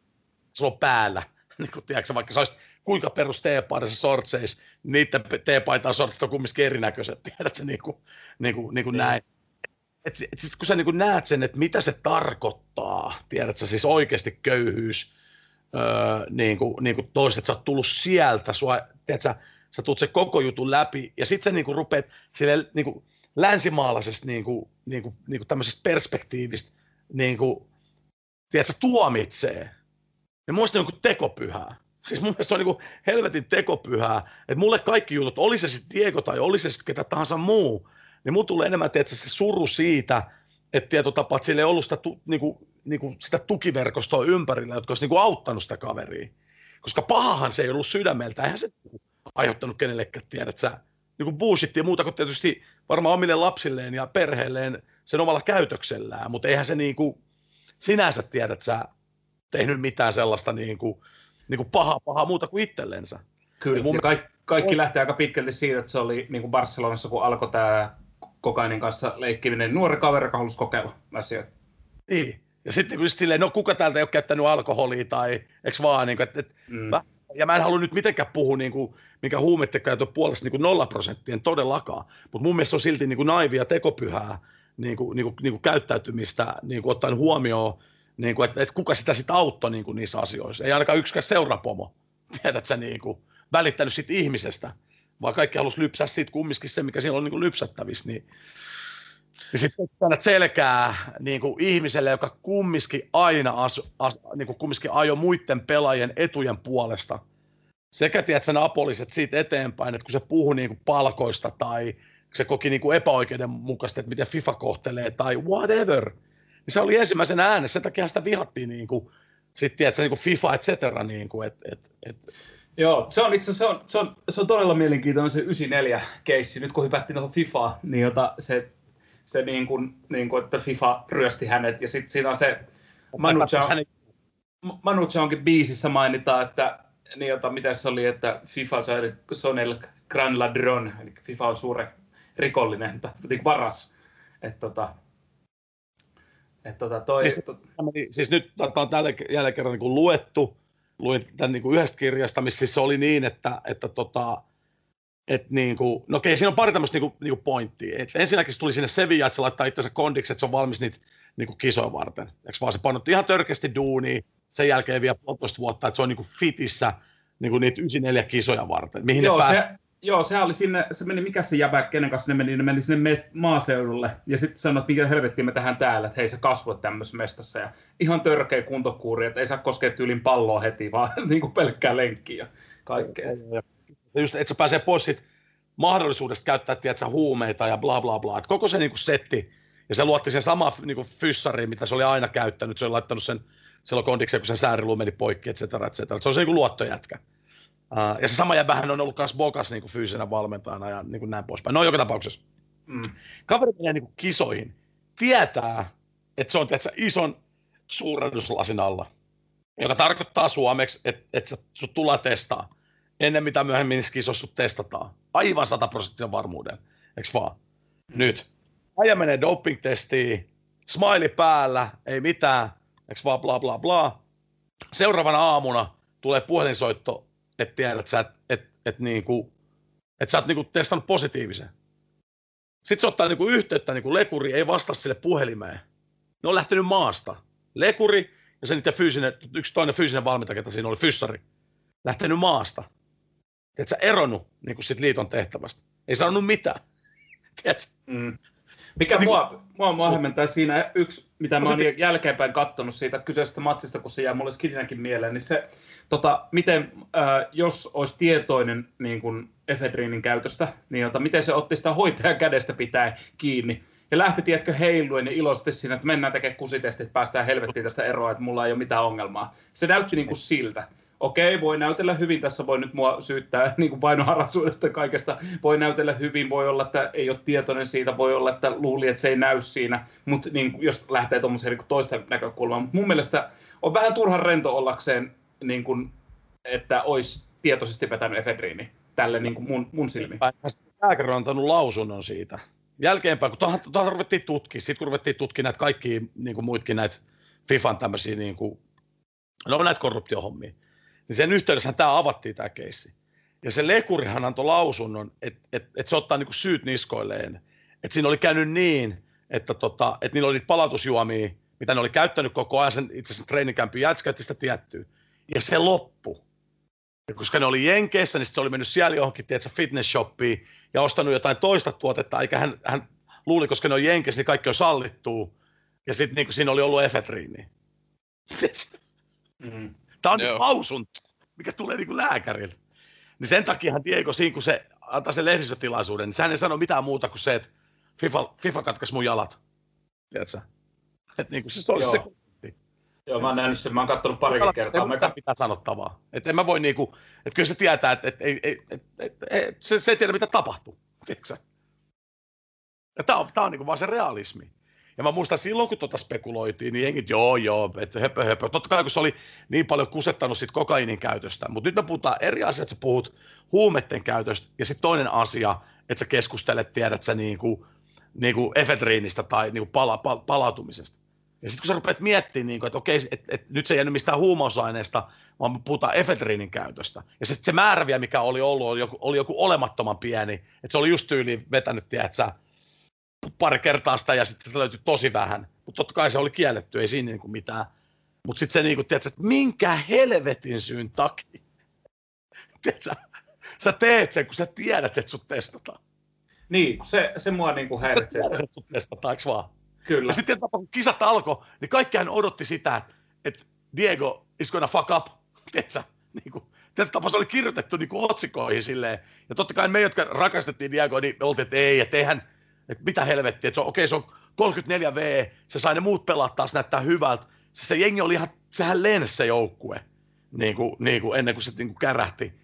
Speaker 2: sulla on päällä, [LAUGHS] niin kuin, tiedätkö, vaikka sä olisit kuinka perus teepaidassa sortseis, niiden teepaitaan sortsit on kumminkin erinäköiset, [LAUGHS] tiedät sä, niin kuin, niin kuin, niin kuin niin. näin. Et, et sit kun sä niin kuin näet sen, että mitä se tarkoittaa, tiedät sä, siis oikeasti köyhyys, öö, niin kuin, niin kuin toiset, että sä oot tullut sieltä, sua, tiedät sä, sä tulet se koko jutun läpi, ja sitten sä niin kuin rupeat sille, niin kuin, länsimaalaisesta niin kuin, niin kuin, niin kuin tämmöisestä perspektiivistä niin kuin, tiedätkö, tuomitsee. Ja muista niin tekopyhää. Siis mun mielestä on niin helvetin tekopyhää, että mulle kaikki jutut, oli se sitten Diego tai oli se sitten ketä tahansa muu, niin mulla tulee enemmän tiedätkö, se suru siitä, että tietotapa, että sillä ei ollut sitä, tu, niin kuin, niin kuin sitä tukiverkostoa ympärillä, jotka olisi niin kuin auttanut sitä kaveria. Koska pahahan se ei ollut sydämeltä, eihän se aiheuttanut kenellekään, tiedät sä, niin kuin bullshittia muuta kuin tietysti varmaan omille lapsilleen ja perheelleen sen omalla käytöksellään, mutta eihän se niin kuin, sinänsä tiedä, että sä tehnyt mitään sellaista niin kuin, niin kuin pahaa, pahaa muuta kuin itsellensä.
Speaker 1: Kyllä, mun... kaikki, kaikki lähtee aika pitkälti siitä, että se oli niin kuin Barcelonassa, kun alkoi tämä kokainin kanssa leikkiminen, nuori kaveri, joka halusi kokeilla asioita.
Speaker 2: Niin, ja sitten kun silleen, no kuka täältä ei ole käyttänyt alkoholia tai eikö vaan, niin kuin, että, että mm. ja mä en halua nyt mitenkään puhua niin kuin, mikä huumeiden puolesta niin kuin nolla prosenttien todellakaan, mutta mun mielestä on silti niin kuin naivia tekopyhää niin kuin, niin kuin, niin kuin käyttäytymistä niin kuin ottaen huomioon, niin kuin, että, että kuka sitä sitten auttoi niin kuin niissä asioissa. Ei ainakaan yksikään seurapomo, [LAUGHS] tiedät sä, niin kuin, välittänyt siitä ihmisestä, vaan kaikki halusi lypsää siitä kumminkin se, mikä siellä on niin kuin lypsättävissä, niin ja sitten annat selkää niin kuin ihmiselle, joka kumminkin aina asu, as, niin kuin kumminkin ajo muiden pelaajien etujen puolesta – sekä tiedät sen apoliset siitä eteenpäin, että kun se puhui niin kuin palkoista tai se koki niin kuin epäoikeudenmukaista, että miten FIFA kohtelee tai whatever, niin se oli ensimmäisen äänessä, sen takia sitä vihattiin niin kuin, sitten tiedätkö, niin kuin FIFA, et cetera, niin kuin, et, et, et.
Speaker 1: Joo, se on itse se on, se on, se on todella mielenkiintoinen se 94-keissi, nyt kun hypättiin tuohon FIFA, niin jota se, se niin kuin, niin kuin, että FIFA ryösti hänet, ja sitten siinä on se Manu, Chao, Manu Chaonkin biisissä mainitaan, että niin jota, mitä se oli, että FIFA sai Sonel Gran Ladron, eli FIFA on suuri rikollinen, tai niin varas. Että tota,
Speaker 2: et tota toi, siis, to... siis nyt tämä on tällä jälleen kerran niin luettu, luin tämän niin kuin yhdestä kirjasta, missä siis se oli niin, että, että tota, et niin kuin, no okei, siinä on pari tämmöistä niin kuin, niin kuin pointtia. Et ensinnäkin se tuli sinne Sevilla, että se laittaa itsensä kondiksi, että se on valmis niitä niin kuin kisoja varten. Eikö vaan se painotti ihan törkeästi duunia, sen jälkeen vielä puolitoista vuotta, että se on niin kuin fitissä niin kuin niitä 94 kisoja varten. Mihin
Speaker 1: joo,
Speaker 2: ne
Speaker 1: se, joo, se oli sinne, se meni, mikä se jäbä, kenen kanssa ne meni, ne meni sinne maaseudulle, ja sitten sanoi, että mikä helvettiä me tähän täällä, että hei se kasvoi tämmöisessä mestassa, ja ihan törkeä kuntokuuri, että ei saa koskea tyylin palloa heti, vaan [LAUGHS] niin kuin pelkkää lenkkiä ja kaikkea.
Speaker 2: Ja just, että se pääsee pois sit mahdollisuudesta käyttää, tiedätkö, huumeita ja bla bla bla, että koko se niin kuin setti, ja se luotti sen sama niin kuin fyssari, mitä se oli aina käyttänyt, se oli laittanut sen silloin kondikseen, kun se säärilu meni poikki, et cetera, et cetera. Se on se niin luottojätkä. Uh, ja se sama jäbähän on ollut myös Bokas niin kuin fyysisenä valmentajana ja niin kuin näin poispäin. No joka tapauksessa. Mm. Kaveri menee niin kuin kisoihin. Tietää, että se on tiedätkö, ison suurennuslasin alla. Joka tarkoittaa suomeksi, että, että sut tullaan testaa. Ennen mitä myöhemmin niissä kisoissa sut testataan. Aivan sataprosenttisen varmuuden. Eikö vaan? Mm. Nyt. Aija menee doping-testiin. Smiley päällä. Ei mitään eikö vaan bla bla bla. Seuraavana aamuna tulee puhelinsoitto, että tiedät sä, että et, et, niin kuin, että sä oot niinku testannut positiivisen. Sitten se ottaa niinku yhteyttä niinku lekuri, ei vastaa sille puhelimeen. Ne on lähtenyt maasta. Lekuri ja se niiden fyysinen, yksi toinen fyysinen valmentaja, ketä siinä oli fyssari, lähtenyt maasta. Et sä eronnut niin sit liiton tehtävästä. Ei sanonut mitään. [LAUGHS] Tiedätkö?
Speaker 1: Mm. Mikä niin, mua, mua, mua hämmentää siinä yksi, mitä mä oon se... jälkeenpäin katsonut siitä kyseisestä matsista, kun se jää mulle skidinäkin mieleen, niin se, tota, miten, äh, jos olisi tietoinen niin kuin efedriinin käytöstä, niin jota, miten se otti sitä hoitajan kädestä pitää kiinni. Ja lähti, tiedätkö, heiluen ja iloisesti siinä, että mennään tekemään kusitestit, päästään helvettiin tästä eroa, että mulla ei ole mitään ongelmaa. Se näytti niin kuin siltä okei, voi näytellä hyvin, tässä voi nyt mua syyttää [LAUGHS] niin painoharraisuudesta kaikesta, voi näytellä hyvin, voi olla, että ei ole tietoinen siitä, voi olla, että luuli, että se ei näy siinä, mutta niin, jos lähtee tuommoiseen niin toista näkökulmaan, mutta mun mielestä on vähän turhan rento ollakseen, niin kuin, että olisi tietoisesti vetänyt efedriini tälle niin kuin mun, mun silmiin.
Speaker 2: Lääkäri on antanut lausunnon siitä. Jälkeenpäin, kun tuohon, ruvettiin tutkia, sitten kun ruvettiin tutkia näitä kaikkia niin kuin muitkin näitä FIFAn tämmöisiä, niin kuin, no näitä korruptiohommia, niin sen yhteydessä tämä avattiin tämä keissi. Ja se lekurihan antoi lausunnon, että et, et se ottaa niinku syyt niskoilleen. Että siinä oli käynyt niin, että tota, et niillä oli palautusjuomia, mitä ne oli käyttänyt koko ajan sen itse asiassa treenikämpi jätkä, sitä tiettyä. Ja se loppu. Ja koska ne oli Jenkeissä, niin se oli mennyt siellä johonkin, tiedätkö, fitness shoppiin ja ostanut jotain toista tuotetta, eikä hän, hän luuli, koska ne on Jenkeissä, niin kaikki on sallittua. Ja sitten niin siinä oli ollut efetriini. [LAUGHS] Mm. Tämä on niin lausunto, mikä tulee niin kuin lääkärille. Niin sen takiahan Diego siinä, kun se antaa sen lehdistötilaisuuden, niin sehän ei sano mitään muuta kuin se, että FIFA, FIFA katkaisi mun jalat. Tiedätkö? Että niin kuin se olisi se
Speaker 1: Joo, mä oon nähnyt sen, mä oon katsonut parikin kertaa.
Speaker 2: Mitä kat... pitää sanottavaa. Että en mä voi niinku, että kyllä se tietää, että et, et, et, et, et, se, se ei tiedä mitä tapahtuu. Tiedätkö? Ja tää on, tää on niinku vaan se realismi. Ja mä muistan silloin, kun tuota spekuloitiin, niin jengit, joo, joo, että höpö, höpö. Totta kai, kun se oli niin paljon kusettanut sit kokainin käytöstä. Mutta nyt me puhutaan eri asiat, että sä puhut huumeiden käytöstä. Ja sitten toinen asia, että sä keskustelet, tiedät sä niinku, niinku efedriinistä tai niinku pala, pala, palautumisesta. Ja sitten kun sä rupeat miettimään, niin että okei, että et, nyt se ei jäänyt mistään huumausaineesta, vaan me puhutaan efedriinin käytöstä. Ja sitten se määrä vielä, mikä oli ollut, oli joku, oli joku olemattoman pieni. Että se oli just tyyliin vetänyt, tiedät sä, pari kertaa sitä ja sitten löytyi tosi vähän. Mutta totta kai se oli kielletty, ei siinä niinku mitään. Mutta sitten se niinku, tiedätkö, että minkä helvetin syyn takia. [LAUGHS] tiedätkö, sä teet sen, kun sä tiedät, että sut testataan.
Speaker 1: Niin, se, se mua niinku häiritsee.
Speaker 2: Sä tiedät, että sut testataan, vaan?
Speaker 1: Kyllä.
Speaker 2: Ja sitten kun kisat alkoi, niin kaikkihan odotti sitä, että Diego is gonna fuck up, [LAUGHS] tiedätkö? Niin kuin, tapaa se oli kirjoitettu niin kuin otsikoihin silleen. Ja totta kai me, jotka rakastettiin Diego, niin me oltiin, että ei, että eihän, että mitä helvettiä, että se on, okei, se on 34V, se sai ne muut pelata taas näyttää hyvältä. Se, se jengi oli ihan, sehän lensi se joukkue, niin kuin, niin kuin, ennen kuin se niin kuin kärähti.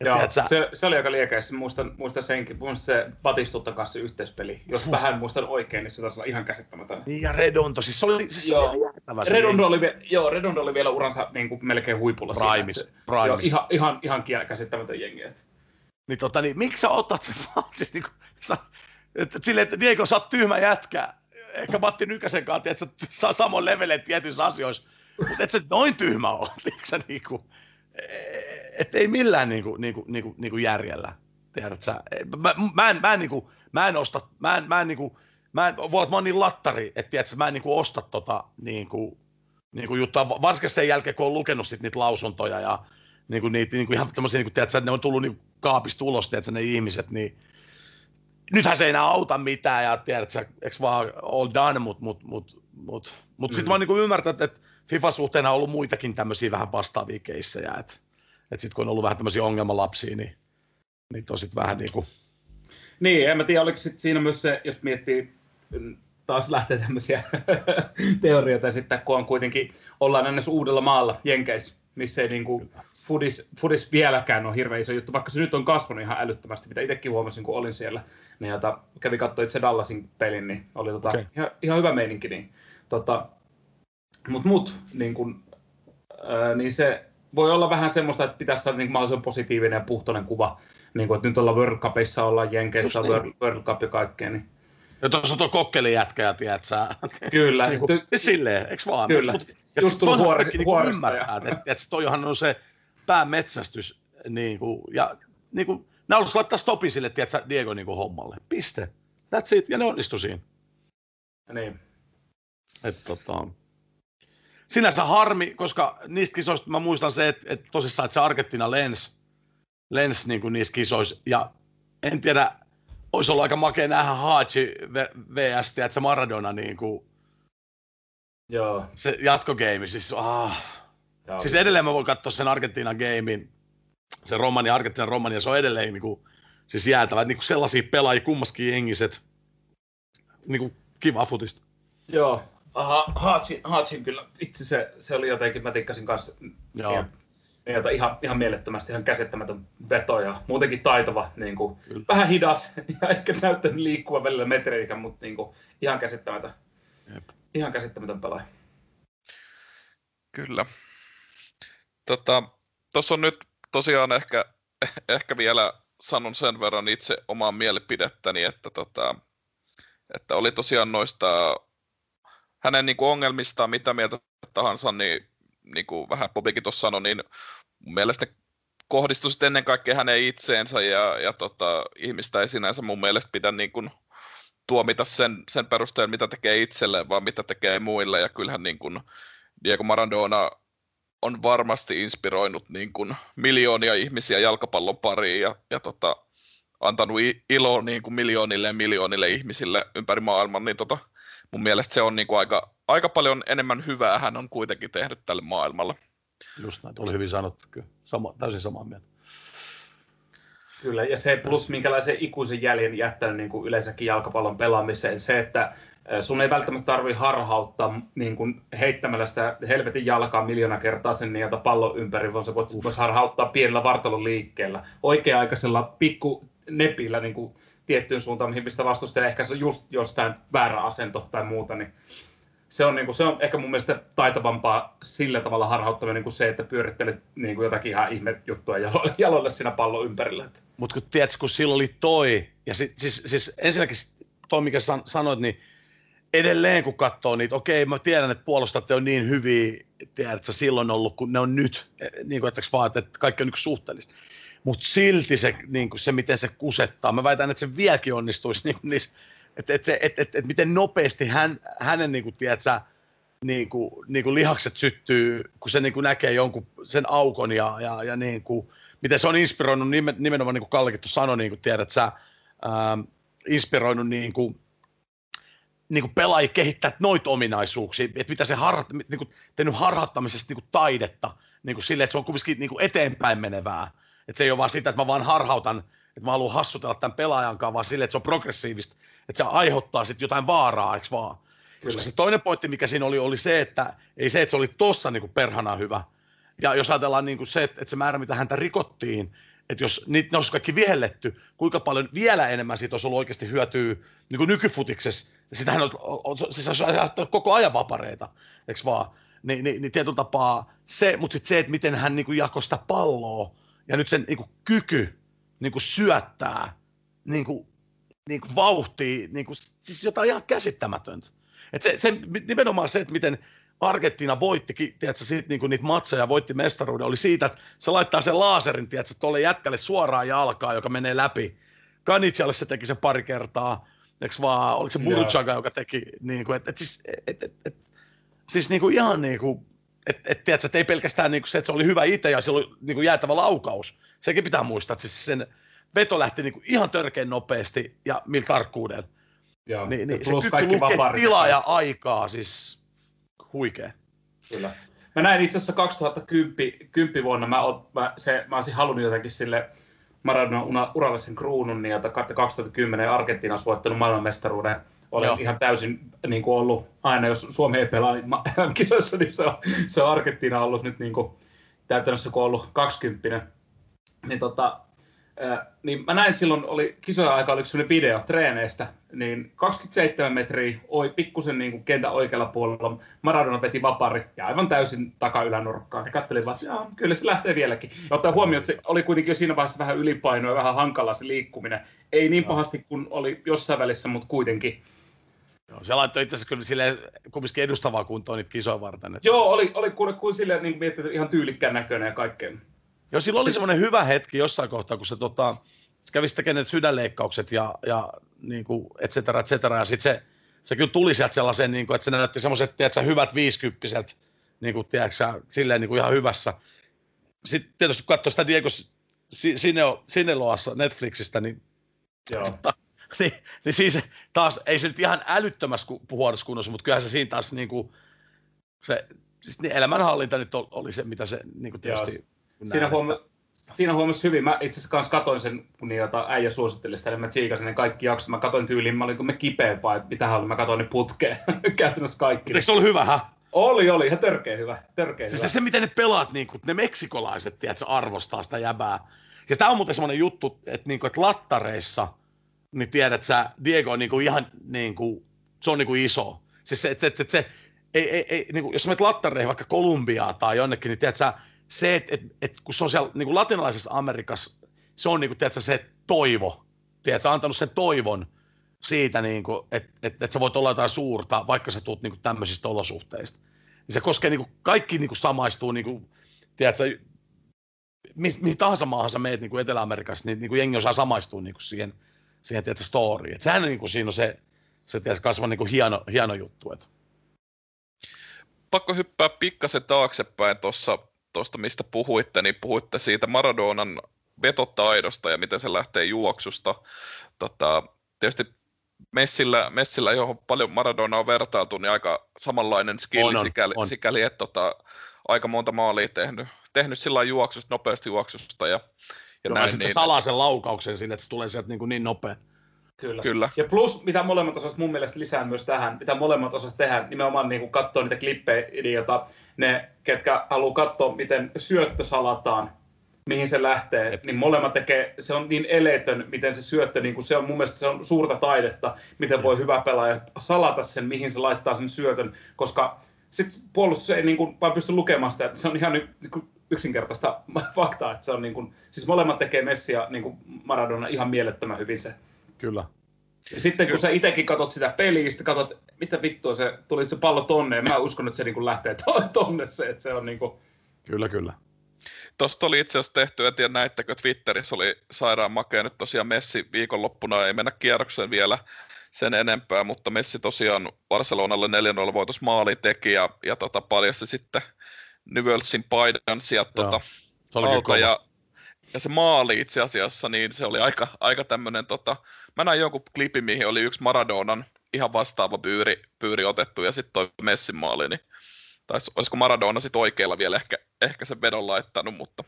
Speaker 1: Joo, se, se, oli aika liekeis. Muistan, muistan senkin, muistan se Batistutta kanssa yhteispeli. Jos vähän muistan oikein, niin se taisi olla ihan käsittämätön.
Speaker 2: Niin ja Redondo, siis se oli, se joo.
Speaker 1: oli Redondo oli, joo, Redondo oli vielä uransa niin kuin melkein huipulla.
Speaker 2: Primis.
Speaker 1: Siinä, se, Joo, ihan, ihan, ihan käsittämätön jengi. Että.
Speaker 2: Niin, tota, niin miksi sä otat sen [LAUGHS] vaan, siis niin kuin, sä, että, silleen, että Diego, sä oot tyhmä jätkä. Ehkä Matti Nykäsen kanssa, että sä samoin leveleen tietyissä asioissa. Mutta et sä noin tyhmä ole, [LAUGHS] sä niinku, että ei millään niinku, niinku, niinku, niinku järjellä. Tiedät sä? Mä, mä, en, mä, en, niinku, mä en osta, mä en, mä en, niinku, mä en, voi, mä oon niin lattari, että tiedät, mä en niinku osta tota niinku, niinku juttua, varsinkin sen jälkeen, kun on lukenut sit niitä lausuntoja ja niinku, niitä, niinku ihan tämmöisiä, niinku, tiedät, että ne on tullut niinku kaapista ulos, tiedät, ne ihmiset, niin nythän se ei enää auta mitään ja tiedät sä, eikö vaan all done, mutta mut, mut, mut, mut mm. sitten mä oon niinku ymmärtänyt, että FIFA-suhteena on ollut muitakin tämmöisiä vähän vastaavia keissejä, että et sitten kun on ollut vähän tämmöisiä ongelmalapsia, niin, niin on sitten vähän niin kuin...
Speaker 1: Niin, en mä tiedä, oliko sit siinä myös se, jos miettii, taas lähtee tämmöisiä [LAUGHS] teorioita sitten, kun on kuitenkin, ollaan ennen uudella maalla, Jenkeissä, missä ei niin kuin, Fudis, Fudis vieläkään on hirveän iso juttu, vaikka se nyt on kasvanut ihan älyttömästi, mitä itsekin huomasin, kun olin siellä. Niin jota, kävi katsoa itse Dallasin pelin, niin oli tota, okay. ihan, ihan, hyvä meininki. Niin, tota, mut, mut niin, kun, ää, niin se voi olla vähän semmoista, että pitäisi saada niin mahdollisimman positiivinen ja puhtoinen kuva. Niin kuin, että nyt ollaan World Cupissa, ollaan Jenkeissä, niin. World, World Cup ja kaikkea. Niin.
Speaker 2: Ja tuossa on tuo kokkeli jätkä, tiedät sä.
Speaker 1: Kyllä. [LAUGHS]
Speaker 2: niin kuin, silleen, eikö vaan?
Speaker 1: Kyllä. Mut, Just tullut huori, niin huoresta.
Speaker 2: Ymmärtää, että, että toihan on se päämetsästys, niin kuin, ja niin kuin, Ne halusivat laittaa stopi sille, tiedätkö, Diego niin kuin hommalle. Piste. That's it. Ja ne onnistui siinä.
Speaker 1: Niin.
Speaker 2: Et, tota, sinänsä harmi, koska niistä kisoista mä muistan se, että, että tosissaan, että se Argentina lens, lens niin kuin niissä kisoissa. Ja en tiedä, olisi ollut aika makea nähdä Hachi VS, että se Maradona niin kuin,
Speaker 1: Joo.
Speaker 2: se jatkogeimi. Siis, ah.
Speaker 1: Joo.
Speaker 2: siis edelleen mä voin katsoa sen Argentiinan gamein, se Romania, Argentiinan Romania, se on edelleen niin kuin, siis jäätävä. Niin kuin sellaisia pelaajia kummaskin jengiset. Niin kuin kiva futista.
Speaker 1: Joo. Aha, Haatsin, Haatsin kyllä, itse se, se oli jotenkin, mä tikkasin kanssa
Speaker 2: Joo.
Speaker 1: Ihan, ihan, ihan, ihan mielettömästi, ihan käsittämätön veto ja muutenkin taitava, niin kuin,
Speaker 2: Kyllä.
Speaker 1: vähän hidas [LAUGHS] ja ehkä näyttänyt liikkuva välillä metreikä, mutta niin kuin, ihan käsittämätön.
Speaker 2: Jep.
Speaker 1: Ihan käsittämätön pelaaja.
Speaker 3: Kyllä. Tota, Tuossa on nyt tosiaan ehkä, [LAUGHS] ehkä vielä sanon sen verran itse omaa mielipidettäni, että, tota, että oli tosiaan noista hänen niin kuin ongelmistaan, mitä mieltä tahansa, niin, niin kuin vähän Bobikin tuossa sanoi, niin mun mielestä kohdistui sitten ennen kaikkea hänen itseensä ja, ja tota, ihmistä ei sinänsä mun mielestä pidä niin kuin tuomita sen, sen perusteella, mitä tekee itselleen, vaan mitä tekee muille. Ja kyllähän niin kuin Diego Maradona on varmasti inspiroinut niin kuin miljoonia ihmisiä jalkapallon pariin ja, ja tota, antanut iloa niin kuin miljoonille ja miljoonille ihmisille ympäri maailman, niin tota, mun mielestä se on niin kuin aika, aika paljon enemmän hyvää hän on kuitenkin tehnyt tälle maailmalle.
Speaker 2: Just näin, oli hyvin sanottu kyllä. Sama, täysin samaa mieltä.
Speaker 1: Kyllä, ja se plus minkälaisen ikuisen jäljen jättänyt niin kuin yleensäkin jalkapallon pelaamiseen, se, että sun ei välttämättä tarvitse harhauttaa niin kuin heittämällä sitä helvetin jalkaa miljoona kertaa sen niiltä pallon ympäri, vaan sä voit harhauttaa pienellä vartalon liikkeellä, oikea-aikaisella pikku nepillä niin kuin tiettyyn suuntaan, mihin pistä vastustaja ehkä se just jostain väärä asento tai muuta, niin se on, niin kuin, se on ehkä mun mielestä taitavampaa sillä tavalla harhauttaminen kuin se, että pyörittelet niin kuin jotakin ihan ihme juttua jaloille, [LAUGHS] jaloille siinä pallon ympärillä.
Speaker 2: Mutta kun tiedätkö, kun silloin oli toi, ja sit, siis, siis ensinnäkin toi, mikä san, sanoit, niin edelleen kun katsoo niitä, okei, mä tiedän, että puolustatte on niin hyviä, tiedätkö, silloin ollut, kun ne on nyt, eh, niin kuin, vaan, että kaikki on niin suhteellista. Mutta silti se, niin kuin se, miten se kusettaa, mä väitän, että se vieläkin onnistuisi niin niissä, että et, et, et, et, miten nopeasti hän, hänen, niin kuin, tiedätkö, niin kuin, niin kuin lihakset syttyy, kun se niin kuin näkee jonkun sen aukon ja, ja, ja niin kuin, miten se on inspiroinut nimen- nimenomaan, niin kuin Kallekin tuossa sanoi, niin kuin tiedät sä, ähm, inspiroinut niin kuin, niin kuin pelaajia kehittää noita ominaisuuksia, että mitä se harha, niin kuin, tehnyt harhauttamisesta niin kuin taidetta, niin kuin sille, että se on kuitenkin niin kuin eteenpäin menevää. Että se ei ole vaan sitä, että mä vaan harhautan, että mä haluan hassutella tämän pelaajan kanssa, vaan sille, että se on progressiivista, että se aiheuttaa sitten jotain vaaraa, eikö vaan? Koska se toinen pointti, mikä siinä oli, oli se, että ei se, että se oli tossa niin kuin perhana hyvä. Ja jos ajatellaan niin kuin se, että että se määrä, mitä häntä rikottiin, että jos niitä ne olisi kaikki vihelletty, kuinka paljon vielä enemmän siitä olisi ollut oikeasti hyötyä niin kuin nykyfutiksessa. Sitähän olisi, siis olisi koko ajan vapareita, eikö vaan? Ni, niin, niin tietyllä tapaa se, mutta sitten se, että miten hän niin kuin jakoi sitä palloa ja nyt sen niin kuin kyky niin kuin syöttää niin kuin, niin kuin vauhtia, niin kuin, siis jotain ihan käsittämätöntä. Et se, se, nimenomaan se, että miten Argentiina voittikin, tiedätkö, sit niinku niitä matseja, voitti mestaruuden, oli siitä, että se laittaa sen laaserin, tiedätkö, tuolle jätkälle suoraan jalkaan, joka menee läpi. Kanitsjalle se teki sen pari kertaa, eikö vaan, oliko se. Burchaga, joka teki, niin kuin, että et siis, et, et, et, siis niin kuin ihan niin kuin, että et, tiedätkö, että ei pelkästään niin kuin se, että se oli hyvä itse ja se oli niin kuin jäätävä laukaus. Sekin pitää muistaa, että siis sen veto lähti niin kuin ihan törkeän nopeasti ja millä tarkkuudella.
Speaker 1: Joo.
Speaker 2: Niin, niin, se
Speaker 1: plus
Speaker 2: kyky
Speaker 1: kaikki
Speaker 2: tilaa ja aikaa, siis huikea.
Speaker 1: Kyllä. Mä näin itse asiassa 2010 10 vuonna, mä, oon, mä, se, mä olisin halunnut jotenkin sille Maradonan una- uralle sen kruunun, niin jota 2010 Argentiina olisi voittanut maailmanmestaruuden. Olen
Speaker 2: Joo.
Speaker 1: ihan täysin niin kuin ollut aina, jos Suomi ei pelaa ma- [LAUGHS] kisoissa, niin se on, se on Argentiina ollut nyt niin kuin, täytännössä, kun on ollut 20. Niin, tota, ää, niin mä näin silloin, oli kisojen aika oli yksi video treeneistä, niin 27 metriä, oi pikkusen niin kuin kentän oikealla puolella, Maradona veti vapari ja aivan täysin takaylänurkkaan. Ja katselin vaan, että kyllä se lähtee vieläkin. Ja ottaa huomioon, että se oli kuitenkin jo siinä vaiheessa vähän ylipainoa ja vähän hankala se liikkuminen. Ei niin pahasti kuin oli jossain välissä, mutta kuitenkin.
Speaker 2: Joo, se laittoi itse asiassa kyllä silleen kumminkin edustavaa kuntoon niitä kisoja varten. Et...
Speaker 1: Joo, oli, oli kuin, kuin silleen niin miettii, ihan tyylikkään näköinen ja kaikkea.
Speaker 2: Joo, sillä oli semmoinen hyvä hetki jossain kohtaa, kun se tota, se kävi tekemään sydänleikkaukset ja, ja niin kuin, et cetera, et cetera. Ja sitten se, se kyllä tuli sieltä sellaisen, niin kuin, että se näytti semmoiset, tiedätkö, hyvät viisikymppiset, niin kuin, tiedätkö, silleen niin kuin ihan hyvässä. Sitten tietysti kun katsoi sitä Diego Sineloassa Netflixistä, niin
Speaker 1: Joo. [LAUGHS]
Speaker 2: niin, niin siis taas, ei se nyt ihan älyttömässä huonossa kunnossa, mutta kyllähän se siinä taas niin kuin, se, siis niin elämänhallinta nyt oli se, mitä se niin kuin tietysti...
Speaker 1: Siinä, huomi, siinä huomasi hyvin. Mä itse asiassa kanssa katoin sen, kun jota äijä suositteli sitä, niin mä tsiikasin ne kaikki jaksot. Mä katoin tyyliin, mä olin kun me kipeä vai mitähän oli, mä katoin ne putkeen. [LAUGHS] Käytännössä kaikki.
Speaker 2: Eikö se ollut hyvä, hä?
Speaker 1: Oli, oli, ihan törkeä hyvä. Törkeä
Speaker 2: siis
Speaker 1: hyvä.
Speaker 2: Se, se, miten ne pelaat, niin kuin, ne meksikolaiset, tiedätkö, arvostaa sitä jäbää. Ja tämä on muuten semmoinen juttu, että, niin kuin, että lattareissa, niin tiedät sä, Diego on niin kuin ihan niin kuin, se on niin kuin iso. Siis se, että, että se, ei, ei, ei, niin kuin, jos menet lattareihin vaikka Kolumbiaa tai jonnekin, niin tiedät sä, se, että, että, että kun se on siellä niin kuin latinalaisessa Amerikassa, se on niin kuin, tiedät sä, se toivo. Tiedät sä, antanut sen toivon siitä, niin kuin, että, että, että sä voit olla jotain suurta, vaikka sä tuut niin kuin tämmöisistä olosuhteista. Niin se koskee niin kuin, kaikki niin kuin samaistuu, niin kuin, tiedät sä, mi, mihin tahansa maahan sä meet niin kuin Etelä-Amerikassa, niin, niin kuin jengi osaa samaistua niin kuin siihen, siihen tiedät, storyin. Et sehän niin kuin, siinä on se, se tiedät, kasva niin kuin hieno, hieno juttu. Et.
Speaker 3: Pakko hyppää pikkasen taaksepäin tuossa, tuosta, mistä puhuitte, niin puhuitte siitä Maradonan vetotaidosta ja miten se lähtee juoksusta. Tota, tietysti Messillä, Messillä, johon paljon Maradona on vertailtu, niin aika samanlainen skilli
Speaker 2: On, on,
Speaker 3: sikäli,
Speaker 2: on.
Speaker 3: sikäli, että tota, aika monta maalia tehnyt, tehnyt sillä juoksusta, nopeasti juoksusta ja, ja
Speaker 2: Joo,
Speaker 3: näin.
Speaker 2: sitten
Speaker 3: Niin,
Speaker 2: se salaa sen laukauksen sinne, että se tulee sieltä niin, kuin niin nopea.
Speaker 1: Kyllä.
Speaker 3: Kyllä.
Speaker 1: Ja plus, mitä molemmat osas mun mielestä lisää myös tähän, mitä molemmat osas tehdä, nimenomaan niin katsoa niitä klippejä, jota ne, ketkä haluaa katsoa, miten syöttö salataan, mihin se lähtee, niin molemmat tekee, se on niin eletön, miten se syöttö, niin kuin se on mun mielestä se on suurta taidetta, miten voi hyvä pelaaja salata sen, mihin se laittaa sen syötön, koska sitten puolustus ei niin kuin, vaan pysty lukemaan sitä, että se on ihan niin kuin yksinkertaista [LAUGHS] faktaa, että se on niin kuin, siis molemmat tekee Messi ja niin kuin Maradona ihan mielettömän hyvin se.
Speaker 2: Kyllä.
Speaker 1: Ja sitten kun sä itsekin katsot sitä peliä, sitten katsot, mitä vittua se, tuli se pallo tonne, ja mä uskon, että se niin kuin lähtee to- [LAUGHS] tonne se, että se on niin kuin,
Speaker 2: Kyllä, kyllä.
Speaker 3: Tuosta oli itse asiassa tehty, en tiedä näittekö, Twitterissä oli sairaan makea nyt tosiaan Messi viikonloppuna, ei mennä kierrokseen vielä sen enempää, mutta Messi tosiaan Barcelonalle 4-0 voitos maali teki ja, ja tota, paljasti sitten Newellsin paidan sieltä tota, alta ja, ja se maali itse asiassa, niin se oli aika, aika tämmöinen, tota, mä näin jonkun klipin, mihin oli yksi Maradonan ihan vastaava pyyri, pyyri otettu ja sitten toi Messin maali, niin tai olisiko Maradona sitten oikealla vielä ehkä, ehkä sen vedon laittanut, mutta,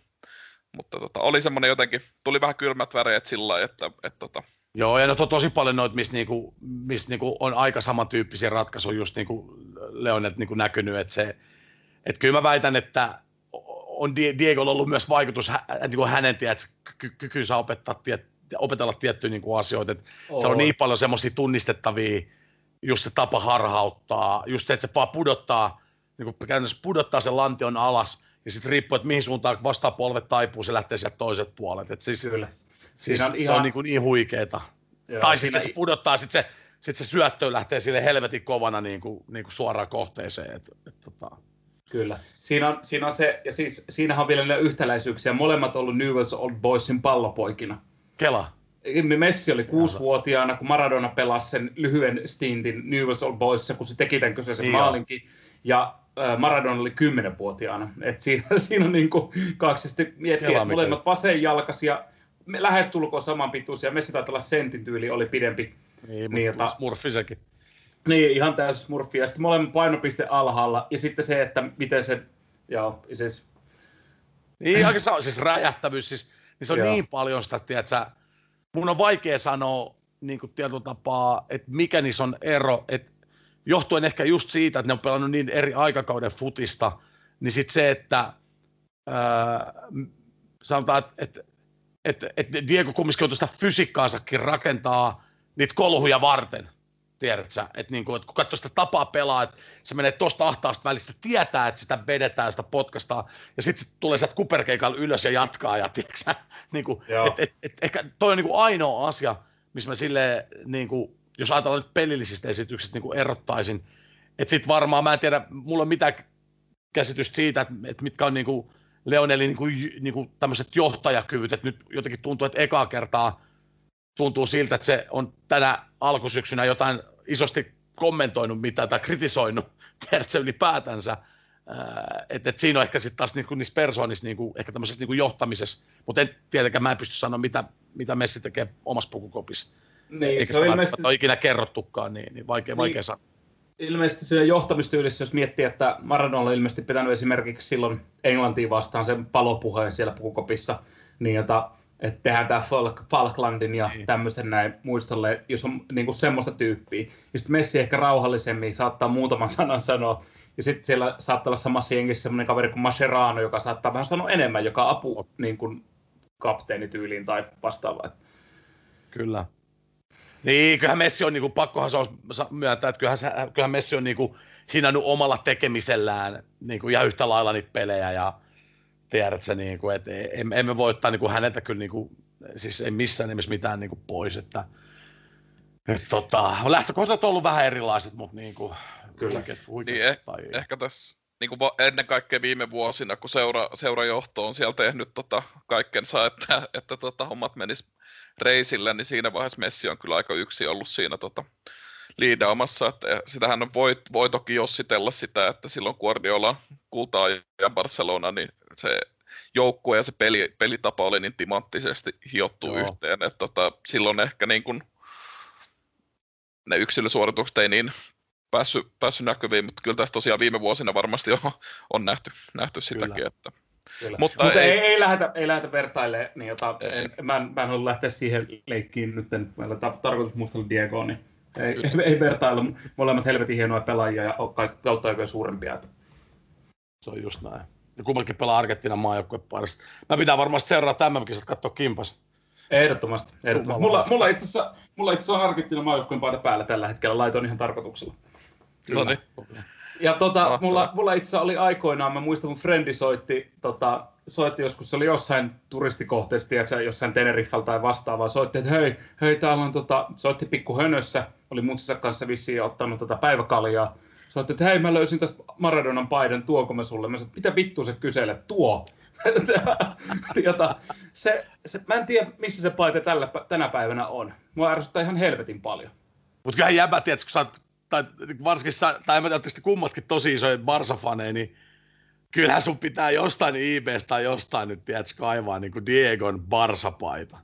Speaker 3: mutta tota, oli semmoinen jotenkin, tuli vähän kylmät väreet sillä lailla, että, että tota,
Speaker 2: Joo, ja no to, tosi paljon noita, missä niinku, miss niinku on aika samantyyppisiä ratkaisuja just niinku Leonet niinku näkynyt, että se, että kyllä mä väitän, että on Die- Diegolla ollut myös vaikutus hä, niinku hänen tiedät, ky- kykynsä opettaa, tiet, opetella tiettyjä niinku asioita, että se on niin paljon semmoisia tunnistettavia, just se tapa harhauttaa, just se, että se vaan pudottaa, niin kuin käytännössä pudottaa sen lantion alas, ja sitten riippuu, että mihin suuntaan vastapolvet taipuu, se lähtee sieltä toiset puolet. Et siis,
Speaker 1: kyllä.
Speaker 2: siis
Speaker 1: Siinä on
Speaker 2: se
Speaker 1: ihan-
Speaker 2: on niin, kuin niin huikeeta.
Speaker 1: Joo,
Speaker 2: tai
Speaker 1: siinä-
Speaker 2: sitten se pudottaa, sitten se, sit se syöttö lähtee sille helvetin kovana niin kuin, niin kuin suoraan kohteeseen. Et, et, tota.
Speaker 1: Kyllä. Siinä on, siinä on se, ja siis siinähän on vielä ne yhtäläisyyksiä. Molemmat on ollut Newell's Old Boysin pallopoikina.
Speaker 2: Kela.
Speaker 1: Messi oli kuusivuotiaana, kun Maradona pelasi sen lyhyen stintin Newell's Old Boysissa, kun se teki tämän kyseisen
Speaker 2: Niin
Speaker 1: maalinkin. Ja Maradona oli kymmenenvuotiaana. Et siinä, [LAUGHS] siinä on niin miettii,
Speaker 2: Kela
Speaker 1: että molemmat vasenjalkaisia, lähestulkoon saman pituisia. Messi taitaa olla sentin tyyli, oli pidempi.
Speaker 2: Niin,
Speaker 1: Niin,
Speaker 2: mutta
Speaker 1: jota-
Speaker 2: sekin.
Speaker 1: Niin, ihan täysin smurfi. Ja sitten molemmat painopiste alhaalla. Ja sitten se, että miten se, joo, siis,
Speaker 2: Niin, aika sa- siis räjähtävyys, siis, niin se on
Speaker 1: Joo.
Speaker 2: niin paljon sitä, että sä, mun on vaikea sanoa niin kuin tietyllä tapaa, että mikä niissä on ero, että johtuen ehkä just siitä, että ne on pelannut niin eri aikakauden futista, niin sitten se, että m- sanotaan, että, että, että, että Diego kumminkin on sitä fysiikkaansakin rakentaa niitä kolhuja varten, tiedät sä, että, niin kuin, että kun katsoo sitä tapaa pelaa, että se menee tuosta ahtaasta välistä, tietää, että sitä vedetään, sitä podcastaa, ja sitten se tulee sieltä kuperkeikalla ylös ja jatkaa, ja tiedätkö [LAUGHS] niin kuin, et, et, et, ehkä toi on niin kuin ainoa asia, missä mä silleen, niin kuin, jos ajatellaan nyt pelillisistä esityksistä, niin kuin erottaisin, että sitten varmaan, mä en tiedä, mulla on mitään käsitystä siitä, että, että mitkä on niin kuin Leonelin niin kuin, niin kuin tämmöiset johtajakyvyt, että nyt jotenkin tuntuu, että ekaa kertaa tuntuu siltä, että se on tänä alkusyksynä jotain isosti kommentoinut mitä tai kritisoinut, [LAUGHS] tiedätkö, ylipäätänsä. Että et siinä on ehkä sitten taas niinku niissä persoonissa, niinku, ehkä tämmöisessä niinku johtamisessa, mutta en tietenkään mä en pysty sanoa, mitä, mitä Messi tekee omassa pukukopissa. Niin, Eikä se on ilmeisesti... ole ikinä kerrottukaan, niin, niin vaikea, niin, vaikea sanoa.
Speaker 1: Ilmeisesti siinä johtamistyylissä, jos miettii, että Maradona on ilmeisesti pitänyt esimerkiksi silloin Englantiin vastaan sen palopuheen siellä pukukopissa, niin jota, että tehdään tämä Falk, Falklandin ja niin. tämmöisen näin muistolle, jos on niin kuin semmoista tyyppiä. Ja sitten Messi ehkä rauhallisemmin saattaa muutaman sanan sanoa. Ja sitten siellä saattaa olla samassa jengissä semmoinen kaveri kuin Mascherano, joka saattaa vähän sanoa enemmän, joka apu niin kuin kapteenityyliin tai vastaavaa.
Speaker 2: Kyllä. Niin, kyllähän Messi on, niin kuin, pakkohan se on myöntää, että kyllähän, se, kyllähän Messi on niin kuin, hinnannut omalla tekemisellään niin kuin, ihan yhtä lailla niitä pelejä ja tiedätkö, niin kuin, että emme voi ottaa niin kuin, häneltä kyllä niin kuin, siis ei missään nimessä mitään niin kuin, pois, että että tota, lähtökohtat on ollut vähän erilaiset, mutta niin kuin,
Speaker 3: Kyllä. Huikeat, huikeat, niin, eh, tai... ehkä tässä niin kuin ennen kaikkea viime vuosina, kun seura, seurajohto on siellä tehnyt tota, kaikkensa, että, että tota, hommat menis reisille, niin siinä vaiheessa Messi on kyllä aika yksi ollut siinä tota, liidaamassa, että sitähän on voi, voi toki jossitella sitä, että silloin Guardiola kultaa ja Barcelona, niin se joukkue ja se peli, pelitapa oli niin timanttisesti hiottu Joo. yhteen, että tota, silloin ehkä niin kuin ne yksilösuoritukset ei niin päässyt, päässyt näkyviin, mutta kyllä tässä tosiaan viime vuosina varmasti on, on nähty, nähty sitäkin, kyllä. että
Speaker 1: Kyllä. Mutta, Mutta ei, ei, ei, lähdetä, ei lähdetä vertailemaan, niin jota, ei. mä, en, mä en halua lähteä siihen leikkiin nyt, meillä on tarkoitus mustella Diego, niin ei, ei, ei vertailla. Molemmat helvetin hienoja pelaajia ja kautta oikein suurempia.
Speaker 2: Se on just näin. Ja kummallakin pelaa Argentiinan maajoukkueen parista. Mä pitää varmasti seurata tämän kisat katsoa kimpas.
Speaker 1: Ehdottomasti. ehdottomasti. Mulla, mulla, itse asiassa, mulla itse asiassa on Argentiinan maajoukkueen paita päällä tällä hetkellä. Laitoin ihan tarkoituksella.
Speaker 3: No niin.
Speaker 1: Ja tota, mulla, mulla itse oli aikoinaan, mä muistan, mun frendi soitti, tota, soitti joskus, se oli jossain turistikohteessa, tiedätkö, jossain Teneriffalla tai vastaavaa, soitti, että hei, hei, täällä on, tota, soitti pikku hönössä, oli mutsinsa kanssa vissiin ottanut tota päiväkaljaa, soitti, että hei, mä löysin tästä Maradonan paidan, tuoko mä sulle? Mä sanoin, mitä vittu se kyselee, tuo. [LAUGHS] Jota, se, se, mä en tiedä, missä se paita tällä, tänä päivänä on. Mua ärsyttää ihan helvetin paljon.
Speaker 2: Mutta kyllä jäbä, tiedätkö, kun sä oot tai varsinkin, tai en mä tiedä, kummatkin tosi isoja Barsa-faneja, niin kyllähän sun pitää jostain IBstä tai jostain nyt, tiedätkö, kaivaa niin kuin Diegon Barsa-paita.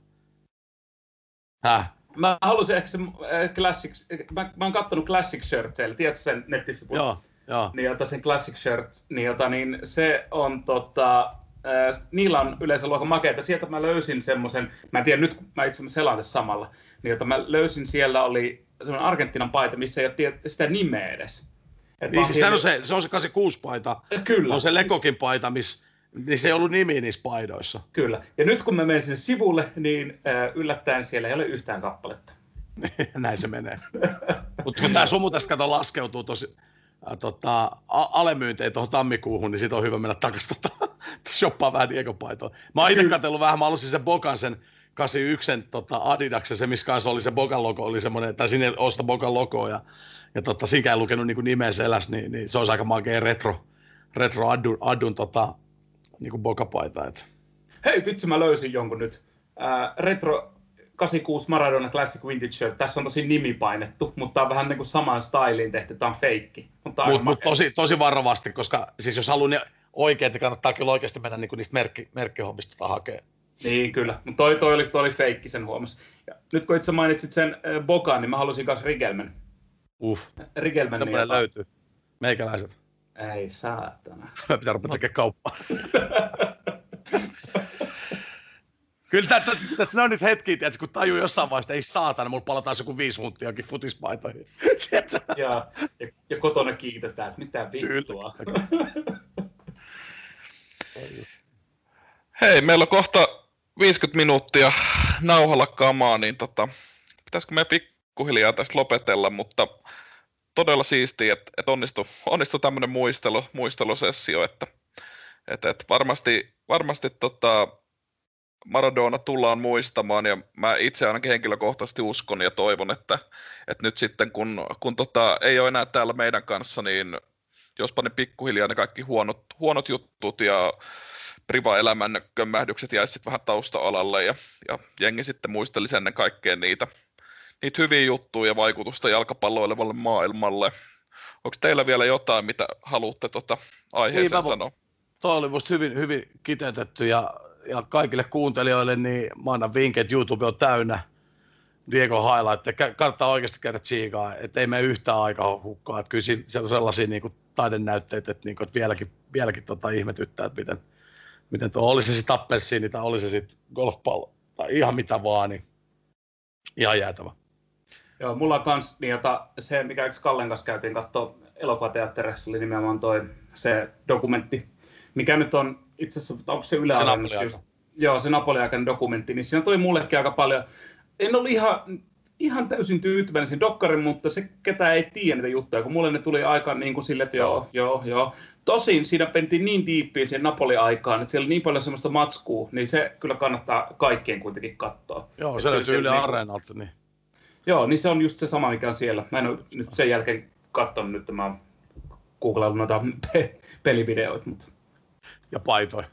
Speaker 1: Häh? Mä halusin ehkä se äh, Classic, mä, mä oon kattonut Classic Shirtseillä, tiedätkö sen netissä?
Speaker 2: Joo, joo.
Speaker 1: Niin jota sen Classic Shirt, niin, jota, niin se on tota, äh, niillä on yleensä luokan makeita. Sieltä mä löysin semmoisen, mä en tiedä nyt, kun mä itse selaan samalla, niin jota mä löysin siellä oli semmoinen Argentiinan paita, missä ei ole sitä nimeä edes.
Speaker 2: Et niin, siis se, on se, se on se 86 paita.
Speaker 1: Kyllä.
Speaker 2: On se Lekokin paita, missä niin se ei ollut nimi niissä paidoissa.
Speaker 1: Kyllä. Ja nyt kun mä menen sinne sivulle, niin äh, yllättäen siellä ei ole yhtään kappaletta. [LAUGHS]
Speaker 2: Näin se menee. [LAUGHS] Mutta kun tämä sumu tästä kato laskeutuu tosi, äh, tota, alemyyntejä tuohon tammikuuhun, niin siitä on hyvä mennä takaisin tota, [LAUGHS] shoppaa vähän Diego paitoa. Mä oon itse katsellut vähän, mä sen Bokan sen 81 tota Adidaksen, se missä kanssa oli se Bogan logo, oli semmoinen, tai sinne osta Bogan logo, ja, ja tota, siinä ei lukenut niin nimeä selässä, niin, niin, se olisi aika makea retro, retro Adun, Adun tota, niin kuin Boga-paita. Et.
Speaker 1: Hei, vitsi, mä löysin jonkun nyt. Äh, retro 86 Maradona Classic Vintage Shirt. Tässä on tosi nimi painettu, mutta tämä on vähän niin kuin samaan styliin tehty. Tämä on feikki.
Speaker 2: Mutta mut, mut tosi, tosi varovasti, koska siis jos haluaa ne oikein, niin kannattaa kyllä oikeasti mennä niin kuin niistä merkki, merkkihommista hakemaan.
Speaker 1: Niin, kyllä. Mutta toi, toi, oli, toi oli feikki, sen huomasi. Ja nyt kun itse mainitsit sen äh, Bokan, niin mä halusin myös Rigelmen.
Speaker 2: Uh.
Speaker 1: Rigelmen.
Speaker 2: Semmoinen niin, löytyy. Meikäläiset.
Speaker 1: Ei saatana.
Speaker 2: Mä [LAUGHS] pitää rupea tekemään kauppaa. [LAUGHS] Kyllä tässä on nyt hetki, että kun tajuu jossain vaiheessa, ei saatana, mulla palataan joku viisi munttiakin futispaitoihin. [LAUGHS]
Speaker 1: ja, ja, ja, kotona kiitetään, että mitä vittua.
Speaker 3: Hei, meillä on kohta 50 minuuttia nauhalla kamaa, niin tota, pitäisikö me pikkuhiljaa tästä lopetella, mutta todella siistiä, että, että onnistui, onnistui tämmöinen muistelu, muistelusessio, että, että, että varmasti, varmasti tota, Maradona tullaan muistamaan ja mä itse ainakin henkilökohtaisesti uskon ja toivon, että, että nyt sitten kun, kun tota, ei ole enää täällä meidän kanssa, niin jospa ne pikkuhiljaa ne kaikki huonot, huonot jutut ja priva-elämän kömmähdykset jäisi sitten vähän tausta-alalle ja, ja jengi sitten muistelisi ennen kaikkea niitä, niitä hyviä juttuja ja vaikutusta jalkapalloilevalle maailmalle. Onko teillä vielä jotain, mitä haluatte tuota aiheeseen niin, sanoa?
Speaker 2: Tuo oli musta hyvin, hyvin kiteytetty ja, ja kaikille kuuntelijoille niin mä annan vinkit, YouTube on täynnä Diego highlight, kannattaa oikeasti käydä tsiikaa, että ei mene yhtään aikaa hukkaa, että kyllä siellä on sellaisia niin kuin, taidenäytteitä, että, niin kuin, että vieläkin, vieläkin tota, ihmetyttää, että miten, miten tuo, oli se sitten appelsiini tai oli se sitten golfpallo tai ihan mitä vaan, niin ihan jäätävä.
Speaker 1: Joo, mulla on kans niin, jota, se, mikä Kallen kanssa käytiin katsoa elokuvateatterissa, oli nimenomaan toi se dokumentti, mikä nyt on itse asiassa, onko se Yle se just, Joo, se Napoli-aikainen dokumentti, niin siinä tuli mullekin aika paljon, en ollut ihan, ihan täysin tyytyväinen sen dokkarin, mutta se ketä ei tiedä niitä juttuja, kun mulle ne tuli aika niin kuin sille, että joo, joo, joo. Tosin siinä pentiin niin diippiin siihen Napoli-aikaan, että siellä oli niin paljon semmoista matskua, niin se kyllä kannattaa kaikkien kuitenkin katsoa.
Speaker 2: Joo, se löytyy Yle niin, Areenalta, niin.
Speaker 1: Joo, niin se on just se sama, mikä on siellä. Mä en ole nyt sen jälkeen katsonut, nyt mä oon googlaillut noita pe- pelivideoita. Mutta...
Speaker 2: Ja paitoja.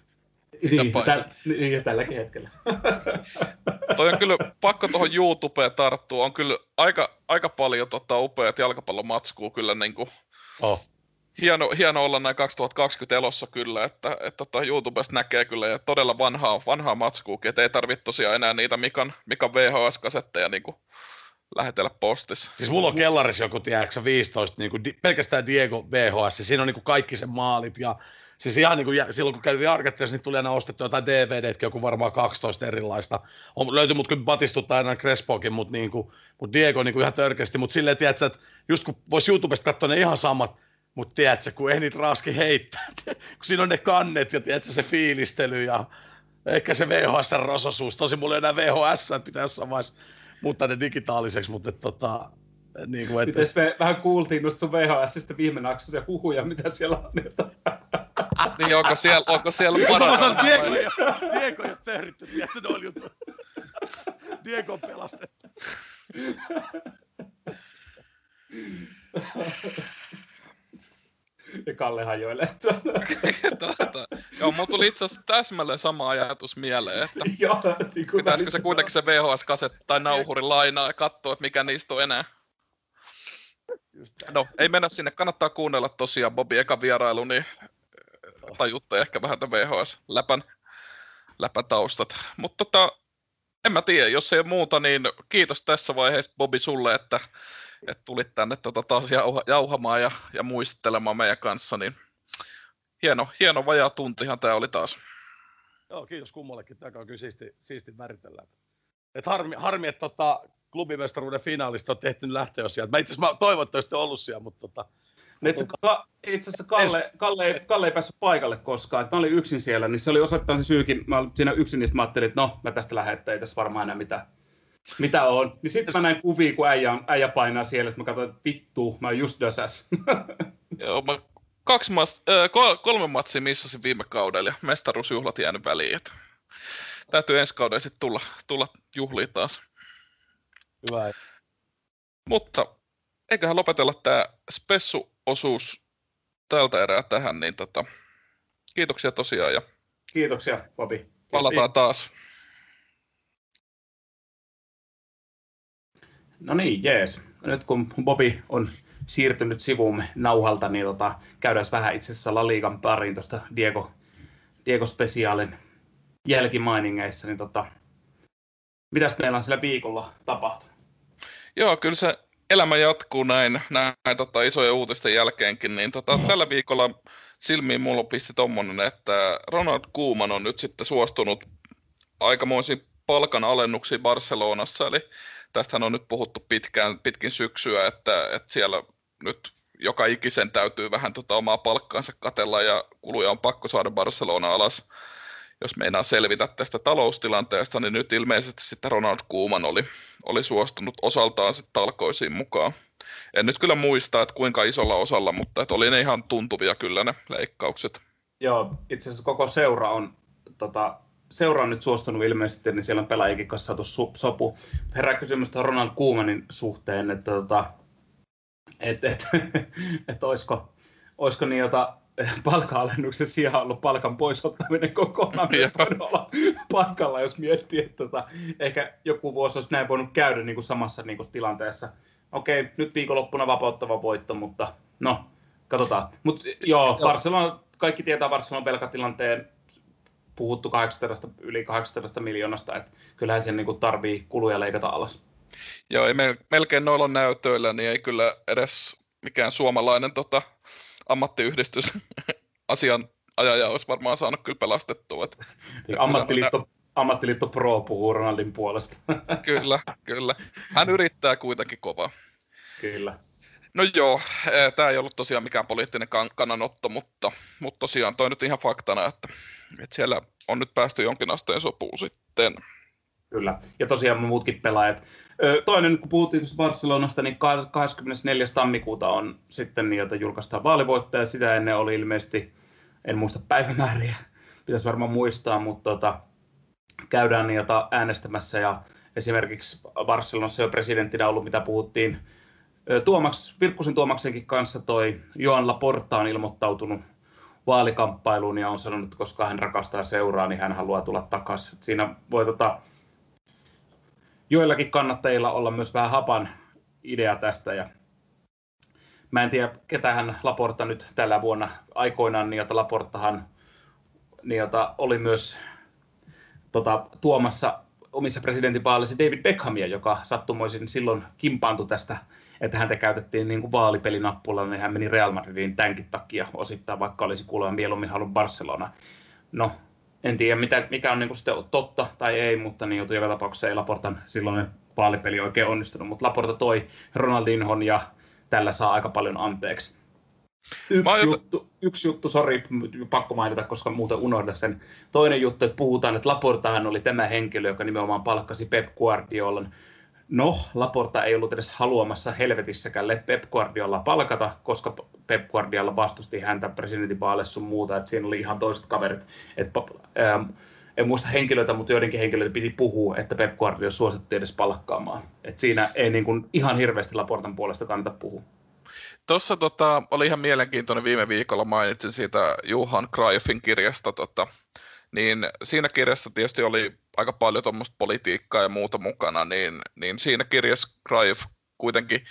Speaker 1: Niin, ja, täl, niin, ja tälläkin hetkellä. [LAUGHS]
Speaker 3: Toi on kyllä pakko tuohon YouTubeen tarttua. On kyllä aika, aika paljon tota, upeat jalkapallomatskua kyllä niin kuin, oh. Hieno, hieno, olla näin 2020 elossa kyllä, että, että tota, YouTubesta näkee kyllä ja todella vanhaa, vanhaa matskua, että ei tarvitse tosiaan enää niitä Mikan, Mikan VHS-kasetteja niin kuin, lähetellä postissa.
Speaker 2: Siis mulla on kellarissa joku, tiedätkö, 15, niin kuin, pelkästään Diego VHS, siinä on niin kuin kaikki sen maalit ja Siis ihan niin kuin silloin, kun käytiin Argentinassa, niin tuli aina ostettu jotain DVDtkin, joku varmaan 12 erilaista. On, löytyi mut kyllä batistuttaa aina Crespokin, mutta niin kuin, mut Diego niin kuin ihan törkeästi. Mutta silleen, tiedätkö, että just kun voisi YouTubesta katsoa ne ihan samat, mutta tiedätkö, kun ei niitä raski heittää, [LAUGHS] kun siinä on ne kannet ja tiedätkö, se fiilistely ja ehkä se VHS-rososuus. Tosi mulla ei enää VHS, että pitää jossain vaiheessa muuttaa ne digitaaliseksi, mutta että, niin kuin,
Speaker 1: että... Mites me vähän kuultiin noista sun VHSistä viime ja huhuja, mitä siellä on. [LAUGHS]
Speaker 3: niin onko siellä, onko siellä paras?
Speaker 2: Diego, Diego ei ole tehdytty, tiedätkö, ne oli juttu. [LAUGHS] Diego on pelastettu.
Speaker 1: Kalle hajoilee. [LAUGHS]
Speaker 3: tota, joo, mulla tuli itse asiassa täsmälleen sama ajatus mieleen, että [LAUGHS] pitäisikö se kuitenkin se VHS-kaset tai nauhuri lainaa ja katsoa, että mikä niistä on enää. No, ei mennä sinne. Kannattaa kuunnella tosiaan Bobi eka vierailu, niin tajutte ehkä vähän tämän VHS-läpän läpän taustat. Mutta tota, en mä tiedä, jos ei ole muuta, niin kiitos tässä vaiheessa Bobi sulle, että, että tulit tänne tota taas jauha, jauhamaan ja, ja muistelemaan meidän kanssa, niin hieno, hieno vajaa tuntihan tämä oli taas.
Speaker 2: Joo, kiitos kummallekin. Tämä on kyllä siisti, siisti väritellä. Et harmi, harmi, että tota, klubimestaruuden finaalista on tehty lähteä sieltä. Mä itse asiassa toivon, että olisitte ollut siellä, mutta tota,
Speaker 1: itse asiassa Kalle, Kalle, ei, Kalle ei päässyt paikalle koskaan. Että mä olin yksin siellä, niin se oli osoittaa se syykin. Mä olin siinä yksin, niin mä ajattelin, että no, mä tästä lähden, että ei tässä varmaan enää mitään, mitä on. Niin sitten mä näin kuvia, kun äijä, äijä painaa siellä, että mä katsoin, että vittu, mä oon just dösäs. [LAUGHS]
Speaker 3: Joo, mä kaksi mas, äh, kolme matsia missasin viime kaudella ja mestaruusjuhlat jäänyt väliin. Että täytyy ensi kaudella sitten tulla, tulla juhliin taas.
Speaker 2: Hyvä.
Speaker 3: Mutta eiköhän lopetella tämä spessu-osuus tältä erää tähän, niin tota, kiitoksia tosiaan ja
Speaker 1: Kiitoksia, Bobi.
Speaker 3: Palataan taas.
Speaker 1: No niin, jees. Nyt kun Bobi on siirtynyt sivuumme nauhalta, niin tota, käydään vähän itse asiassa La Ligan pariin tuosta Diego, Diego Specialin jälkimainingeissa. Niin tota, mitäs meillä on sillä viikolla tapahtunut?
Speaker 3: Joo, kyllä se elämä jatkuu näin, näin tota, isojen uutisten jälkeenkin, niin tota, tällä viikolla silmiin mulla pisti tommonen, että Ronald Koeman on nyt sitten suostunut aikamoisiin palkanalennuksiin Barcelonassa, eli tästähän on nyt puhuttu pitkään, pitkin syksyä, että, että siellä nyt joka ikisen täytyy vähän tota omaa palkkaansa katella ja kuluja on pakko saada Barcelona alas jos meinaa selvitä tästä taloustilanteesta, niin nyt ilmeisesti sitten Ronald Koeman oli, oli suostunut osaltaan sitten talkoisiin mukaan. En nyt kyllä muista, että kuinka isolla osalla, mutta että oli ne ihan tuntuvia kyllä ne leikkaukset.
Speaker 1: Joo, itse asiassa koko seura on, tota, seura on nyt suostunut ilmeisesti, niin siellä on pelaajikin kanssa saatu su- sopu. Herää kysymys Ronald Koemanin suhteen, että tota, et, et, [LAUGHS] et, olisiko, olisiko niin jota, palkanalennuksen sijaan ollut palkan poisottaminen kokonaan myös olla paikalla, jos miettii, että tota, ehkä joku vuosi olisi näin voinut käydä niin kuin samassa niin kuin tilanteessa. Okei, nyt viikonloppuna vapauttava voitto, mutta no, katsotaan. Mutta joo, Barcelona, kaikki tietää Barcelonan velkatilanteen, puhuttu 800, yli 800 miljoonasta, että kyllähän sen niin tarvii kuluja leikata alas.
Speaker 3: Joo, ei melkein noilla näytöillä, niin ei kyllä edes mikään suomalainen tota, ammattiyhdistys [LAUGHS] asianajaja olisi varmaan saanut kyllä pelastettua. Että,
Speaker 1: niin, ammattiliitto, ammattiliitto Pro puhuu Ronaldin puolesta.
Speaker 3: kyllä, kyllä. Hän yrittää kuitenkin kovaa.
Speaker 1: Kyllä.
Speaker 3: No joo, eh, tämä ei ollut tosiaan mikään poliittinen kannanotto, mutta, mutta tosiaan toi nyt ihan faktana, että, että siellä on nyt päästy jonkin asteen sopuun sitten.
Speaker 1: Kyllä, ja tosiaan muutkin pelaajat. Toinen, kun puhuttiin Barcelonasta, niin 24. tammikuuta on sitten niiltä julkaistaan vaalivoittaja. Sitä ennen oli ilmeisesti, en muista päivämääriä, [LAUGHS] pitäisi varmaan muistaa, mutta tota, käydään niitä äänestämässä. Ja esimerkiksi Barcelonassa jo presidenttinä ollut, mitä puhuttiin, Tuomaks, Virkkusen Tuomaksenkin kanssa toi Joan Laporta on ilmoittautunut vaalikamppailuun ja on sanonut, että koska hän rakastaa seuraa, niin hän haluaa tulla takaisin. Siinä voi tota, joillakin kannattajilla olla myös vähän hapan idea tästä. Ja mä en tiedä, ketä hän Laporta nyt tällä vuonna aikoinaan, niin että Laportahan niin jota oli myös tota, tuomassa omissa presidentinvaalissa David Beckhamia, joka sattumoisin silloin kimpaantui tästä, että häntä käytettiin niin kuin vaalipelinappulalla, niin hän meni Real Madridiin tämänkin takia osittain, vaikka olisi kuulemma mieluummin halunnut Barcelona. No, en tiedä mitä, mikä on niin kuin sitten totta tai ei, mutta niin joka tapauksessa ei Laportan silloin vaalipeli oikein onnistunut, mutta Laporta toi Ronaldinhon ja tällä saa aika paljon anteeksi. Yksi, juttu, yksi juttu, sori, pakko mainita, koska muuten unohda sen. Toinen juttu, että puhutaan, että Laportahan oli tämä henkilö, joka nimenomaan palkkasi Pep Guardiolan No, Laporta ei ollut edes haluamassa helvetissäkään Pep Guardiola palkata, koska Pep Guardiola vastusti häntä presidentinvaaleissa sun muuta, että siinä oli ihan toiset kaverit. Et, ähm, en muista henkilöitä, mutta joidenkin henkilöitä piti puhua, että Pep Guardiola suositti edes palkkaamaan. Et siinä ei niin kuin, ihan hirveästi Laportan puolesta kannata puhua.
Speaker 3: Tuossa tota, oli ihan mielenkiintoinen viime viikolla mainitsin siitä Juhan Cruyffin kirjasta, tota, niin siinä kirjassa tietysti oli aika paljon tuommoista politiikkaa ja muuta mukana, niin, niin siinä kirjassa Cruyff kuitenkin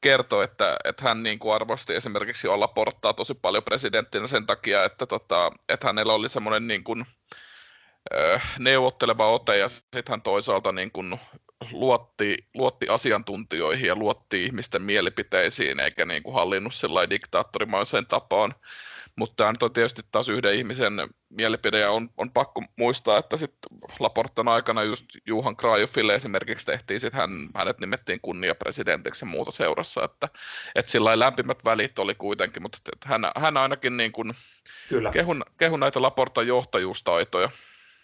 Speaker 3: kertoi, että, että hän niin kuin arvosti esimerkiksi olla porttaa tosi paljon presidenttinä sen takia, että, tota, että hänellä oli semmoinen niin kuin, neuvotteleva ote ja sitten hän toisaalta niin kuin luotti, luotti asiantuntijoihin ja luotti ihmisten mielipiteisiin eikä niin kuin hallinnut sellainen diktaattorimaiseen tapaan. Mutta tämä on tietysti taas yhden ihmisen mielipide ja on, on pakko muistaa, että sitten Laportan aikana just Juhan Krajufille esimerkiksi tehtiin, sitten hän, hänet nimettiin kunniapresidentiksi ja muuta seurassa, että, että sillä lämpimät välit oli kuitenkin, mutta että hän, hän ainakin niin kuin Kyllä. Kehun, kehun näitä Laportan johtajuustaitoja.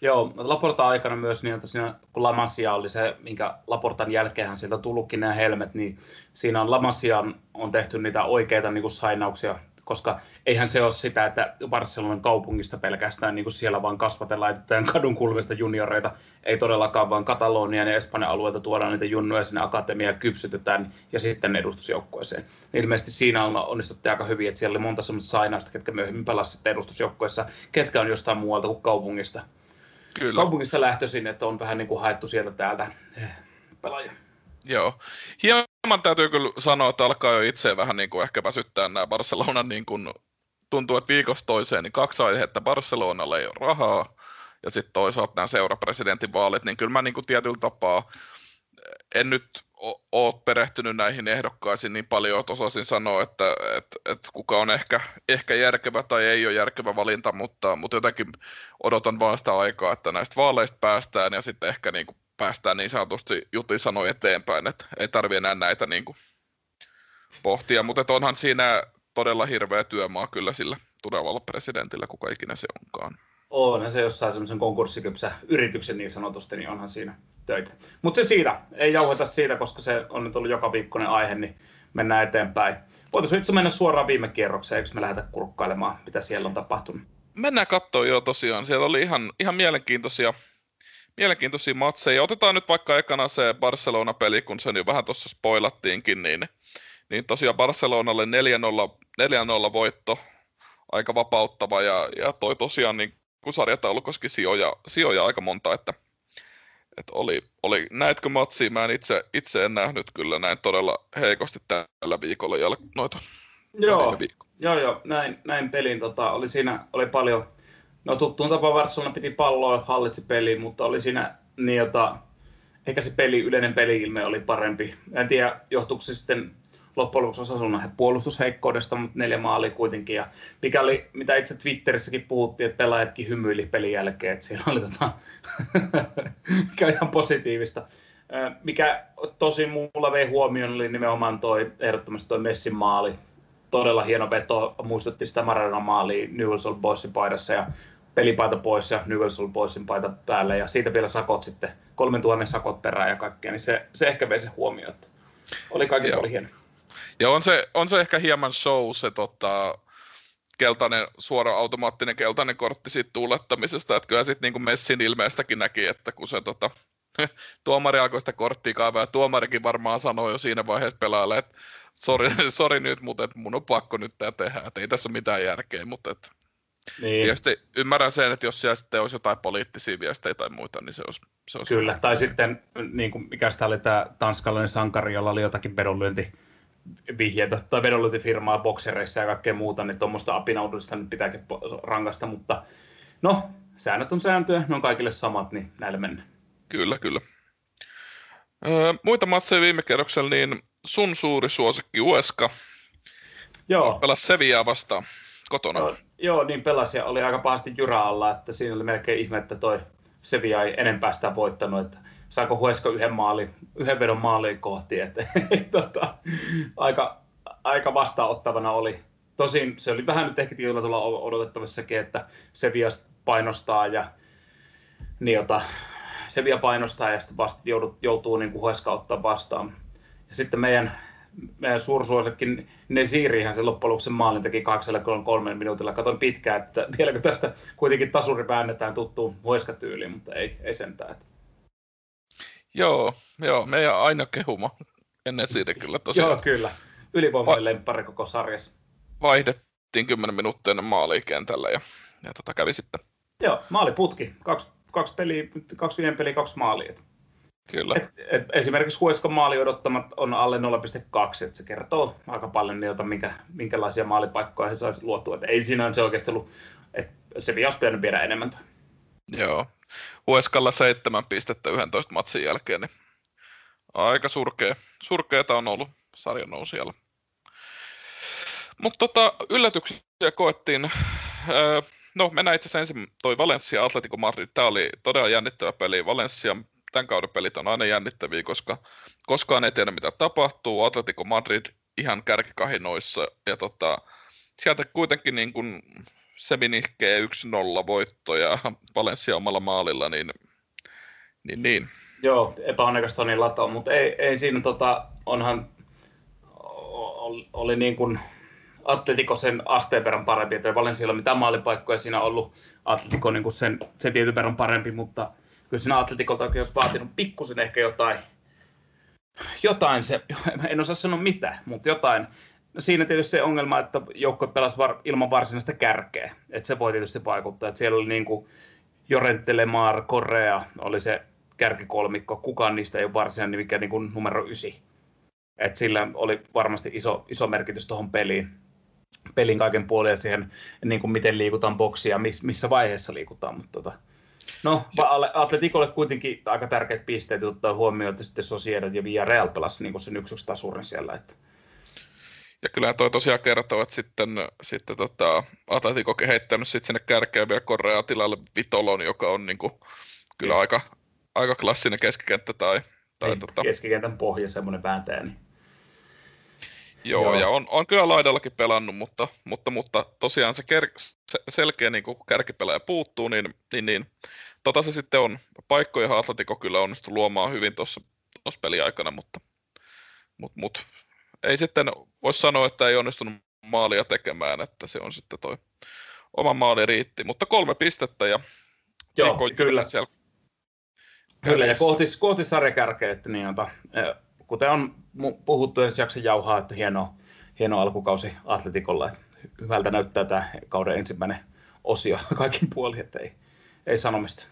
Speaker 1: Joo, Laportan aikana myös, niin että siinä, kun Lamasia oli se, minkä Laportan jälkeen sieltä tullutkin nämä helmet, niin siinä on Lamasian on tehty niitä oikeita niin kuin sainauksia koska eihän se ole sitä, että Barcelonan kaupungista pelkästään niin kuin siellä vaan kasvatellaan, laitetaan kadun kulmista junioreita, ei todellakaan vaan Katalonian ja Espanjan alueelta tuodaan niitä junnuja sinne akatemiaan kypsytetään ja sitten edustusjoukkueeseen. Ilmeisesti siinä on onnistuttu aika hyvin, että siellä oli monta semmoista sainausta, ketkä myöhemmin pelasivat edustusjoukkueessa, ketkä on jostain muualta kuin kaupungista. Kyllä. Kaupungista lähtöisin, että on vähän niin kuin haettu sieltä täältä eh, pelaajia.
Speaker 3: Joo. Hieman täytyy kyllä sanoa, että alkaa jo itse vähän niin kuin ehkä väsyttää nämä Barcelonan niin kuin, tuntuu, että viikosta toiseen niin kaksi aihetta. Barcelonalle ei ole rahaa ja sitten toisaalta nämä seurapresidentin vaalit, niin kyllä mä niin kuin tietyllä tapaa en nyt ole perehtynyt näihin ehdokkaisiin niin paljon, että osasin sanoa, että, että, että kuka on ehkä, ehkä järkevä tai ei ole järkevä valinta, mutta, mutta jotenkin odotan vaan sitä aikaa, että näistä vaaleista päästään ja sitten ehkä niin kuin päästään niin sanotusti Juti sanoi eteenpäin, että ei tarvitse enää näitä niin kuin pohtia, mutta onhan siinä todella hirveä työmaa kyllä sillä tulevalla presidentillä, kuka ikinä se onkaan.
Speaker 1: On, se jossain semmoisen konkurssikypsä yrityksen niin sanotusti, niin onhan siinä töitä. Mutta se siitä, ei jauheta siitä, koska se on nyt ollut joka viikkoinen aihe, niin mennään eteenpäin. Voitaisiin itse mennä suoraan viime kierrokseen, eikö me lähdetä kurkkailemaan, mitä siellä on tapahtunut?
Speaker 3: Mennään katsoa jo tosiaan. Siellä oli ihan, ihan mielenkiintoisia mielenkiintoisia matseja. Otetaan nyt vaikka ekana se Barcelona-peli, kun sen jo vähän tuossa spoilattiinkin, niin, niin tosiaan Barcelonalle 4-0, 4-0 voitto aika vapauttava ja, ja toi tosiaan niin kun sarjataulu koski sijoja, sijoja aika monta, että, että oli, oli, näetkö matsia? Mä en itse, itse en nähnyt kyllä näin todella heikosti tällä viikolla jälk, noita
Speaker 1: Joo, joo, joo, näin, näin pelin. Tota, oli siinä oli paljon, no tuttuun tapaan Barcelona piti palloa, hallitsi peliin, mutta oli siinä niin, jota, ehkä se peli, yleinen peli-ilme oli parempi. En tiedä, johtuuko se sitten loppujen lopuksi osa puolustusheikkoudesta, mutta neljä maalia kuitenkin. Ja mikä oli, mitä itse Twitterissäkin puhuttiin, että pelaajatkin hymyili pelin jälkeen, että siellä oli tota, [LAUGHS] mikä ihan positiivista. Mikä tosi mulla vei huomioon oli nimenomaan toi, ehdottomasti toi Messin maali. Todella hieno veto, muistutti sitä Maradona maalia Newell's Old Boysin paidassa ja pelipaita pois ja Newell's Old Boysin paita päälle ja siitä vielä sakot sitten, kolmen tuhannen sakot perään ja kaikkea, niin se, se ehkä vei se huomioon, että oli kaikki oli hieno.
Speaker 3: Ja on se, on se ehkä hieman show se tota, keltainen, suora automaattinen keltainen kortti siitä tuulettamisesta, että kyllä sitten niin Messin ilmeestäkin näki, että kun se tota, [LAUGHS] tuomari alkoi sitä korttia kaivaa, ja tuomarikin varmaan sanoi jo siinä vaiheessa pelaajalle, että sori, [LAUGHS] sori nyt, mutta mun on pakko nyt tämä tehdä, että ei tässä ole mitään järkeä, mutta että niin. Tietysti ymmärrän sen, että jos siellä sitten olisi jotain poliittisia viestejä tai muita, niin se olisi... Se olisi
Speaker 1: Kyllä, tai sitten niin kuin, mikä sitä oli tämä tanskalainen sankari, jolla oli jotakin vedonlyönti vihjeitä tai vedonlyöntifirmaa boksereissa ja kaikkea muuta, niin tuommoista apinaudellista nyt pitääkin rankasta, mutta no, säännöt on sääntöjä, ne on kaikille samat, niin näillä mennään.
Speaker 3: Kyllä, kyllä. Öö, muita matseja viime kerroksella, niin sun suuri suosikki Ueska Joo. pelasi Seviaa vastaan kotona.
Speaker 1: Joo, joo, niin pelasi ja oli aika pahasti jyrä alla, että siinä oli melkein ihme, että toi Sevilla ei enempää sitä voittanut, että saako Huesko yhden, maali, yhden vedon maaliin kohti. Että, [LAUGHS] tota, aika, aika vastaanottavana oli. Tosin se oli vähän nyt ehkä tietyllä tulla odotettavissakin, että Sevilla painostaa ja niin jota, Sevilla painostaa ja sitten vasta joutuu, joutuu niin kuin Hueska ottaa vastaan. Ja sitten meidän, meidän suursuosikki Nesirihan se loppujen lopuksi maalin teki 83 minuutilla. Katoin pitkään, että [LAUGHS] vieläkö tästä kuitenkin tasuri väännetään tuttuun Hueska-tyyliin, mutta ei, ei sentään.
Speaker 3: Joo, joo, meidän aina kehuma ennen siitä [LAUGHS] kyllä tosiaan.
Speaker 1: joo, kyllä. Ylivoimainen Va- lemppari koko sarjassa.
Speaker 3: Vaihdettiin 10 minuuttia ennen maalikentällä ja, ja tota kävi sitten.
Speaker 1: Joo, maaliputki. Kaksi, kaksi, peliä, kaksi viime peliä, kaksi maalia.
Speaker 3: Kyllä. Et,
Speaker 1: et esimerkiksi Hueskon maali odottamat on alle 0,2, että se kertoo aika paljon niiltä, minkä, minkälaisia maalipaikkoja he saisi luottua. Et ei siinä se oikeasti ollut, että se olisi pitänyt viedä enemmän.
Speaker 3: Joo, Hueskalla seitsemän pistettä 11 matsin jälkeen, niin aika surkea, surkeeta on ollut sarjan nousijalla. Mutta tota, yllätyksiä koettiin. Öö, no, mennään itse asiassa ensin toi Valencia Atletico Madrid. Tämä oli todella jännittävä peli. Valencia tämän kauden pelit on aina jännittäviä, koska koskaan ei tiedä mitä tapahtuu. Atletico Madrid ihan kärkikahinoissa ja tota, sieltä kuitenkin niin kuin seminihkeä 1-0 voitto ja Valencia omalla maalilla, niin, niin, niin.
Speaker 1: Joo, epäonnekas Toni Lato, mutta ei, ei siinä tota, onhan, oli, oli niin kuin Atletico sen asteen verran parempi, että Valencia ei mitään maalipaikkoja siinä ollut Atletico niin kuin sen, sen tietyn verran parempi, mutta kyllä siinä Atleticolta olisi vaatinut pikkusen ehkä jotain, jotain se, [LAUGHS] en osaa sanoa mitä, mutta jotain No siinä tietysti se ongelma, että joukko pelasi var, ilman varsinaista kärkeä. Että se voi tietysti vaikuttaa. Että siellä oli niin kuin Jorente Lemar, Korea oli se kärkikolmikko. Kukaan niistä ei ole varsinainen mikä niin kuin numero ysi. Että sillä oli varmasti iso, iso merkitys tuohon peliin. Pelin kaiken puolin ja siihen, niin kuin miten liikutaan boksia, miss, missä vaiheessa liikutaan. Mutta tota, No, Atletikolle kuitenkin aika tärkeät pisteet ottaa huomioon, että sitten Sociedad ja Villarreal pelasi niin sen yksi tasurin siellä. Että
Speaker 3: ja kyllä toi tosiaan kertoo, että sitten, sitten tota, Atletico kehittänyt sitten sinne kärkeen vielä Korea tilalle Vitolon, joka on niin kuin, kyllä aika, aika klassinen keskikenttä tai, tai
Speaker 1: niin, tota... keskikentän pohja semmoinen vääntäjä. Niin...
Speaker 3: Joo, Joo, ja on, on kyllä laidallakin pelannut, mutta, mutta, mutta tosiaan se, ker, se selkeä niin kuin kärkipelaaja puuttuu, niin, niin, niin tota se sitten on. Paikkoja Atletico kyllä onnistu luomaan hyvin tuossa peliaikana, mutta, mutta, mutta ei sitten voisi sanoa, että ei onnistunut maalia tekemään, että se on sitten toi oma maali riitti, mutta kolme pistettä ja
Speaker 1: Joo, kyllä. Siellä Kyllä, ja kohti, kohti sarjakärkeä, että niin, ota, kuten on puhuttu ensi jakson jauhaa, että hieno, hieno alkukausi Atletikolla. Hyvältä näyttää tämä kauden ensimmäinen osio [LAUGHS] kaikin puolin, että ei, ei sanomista.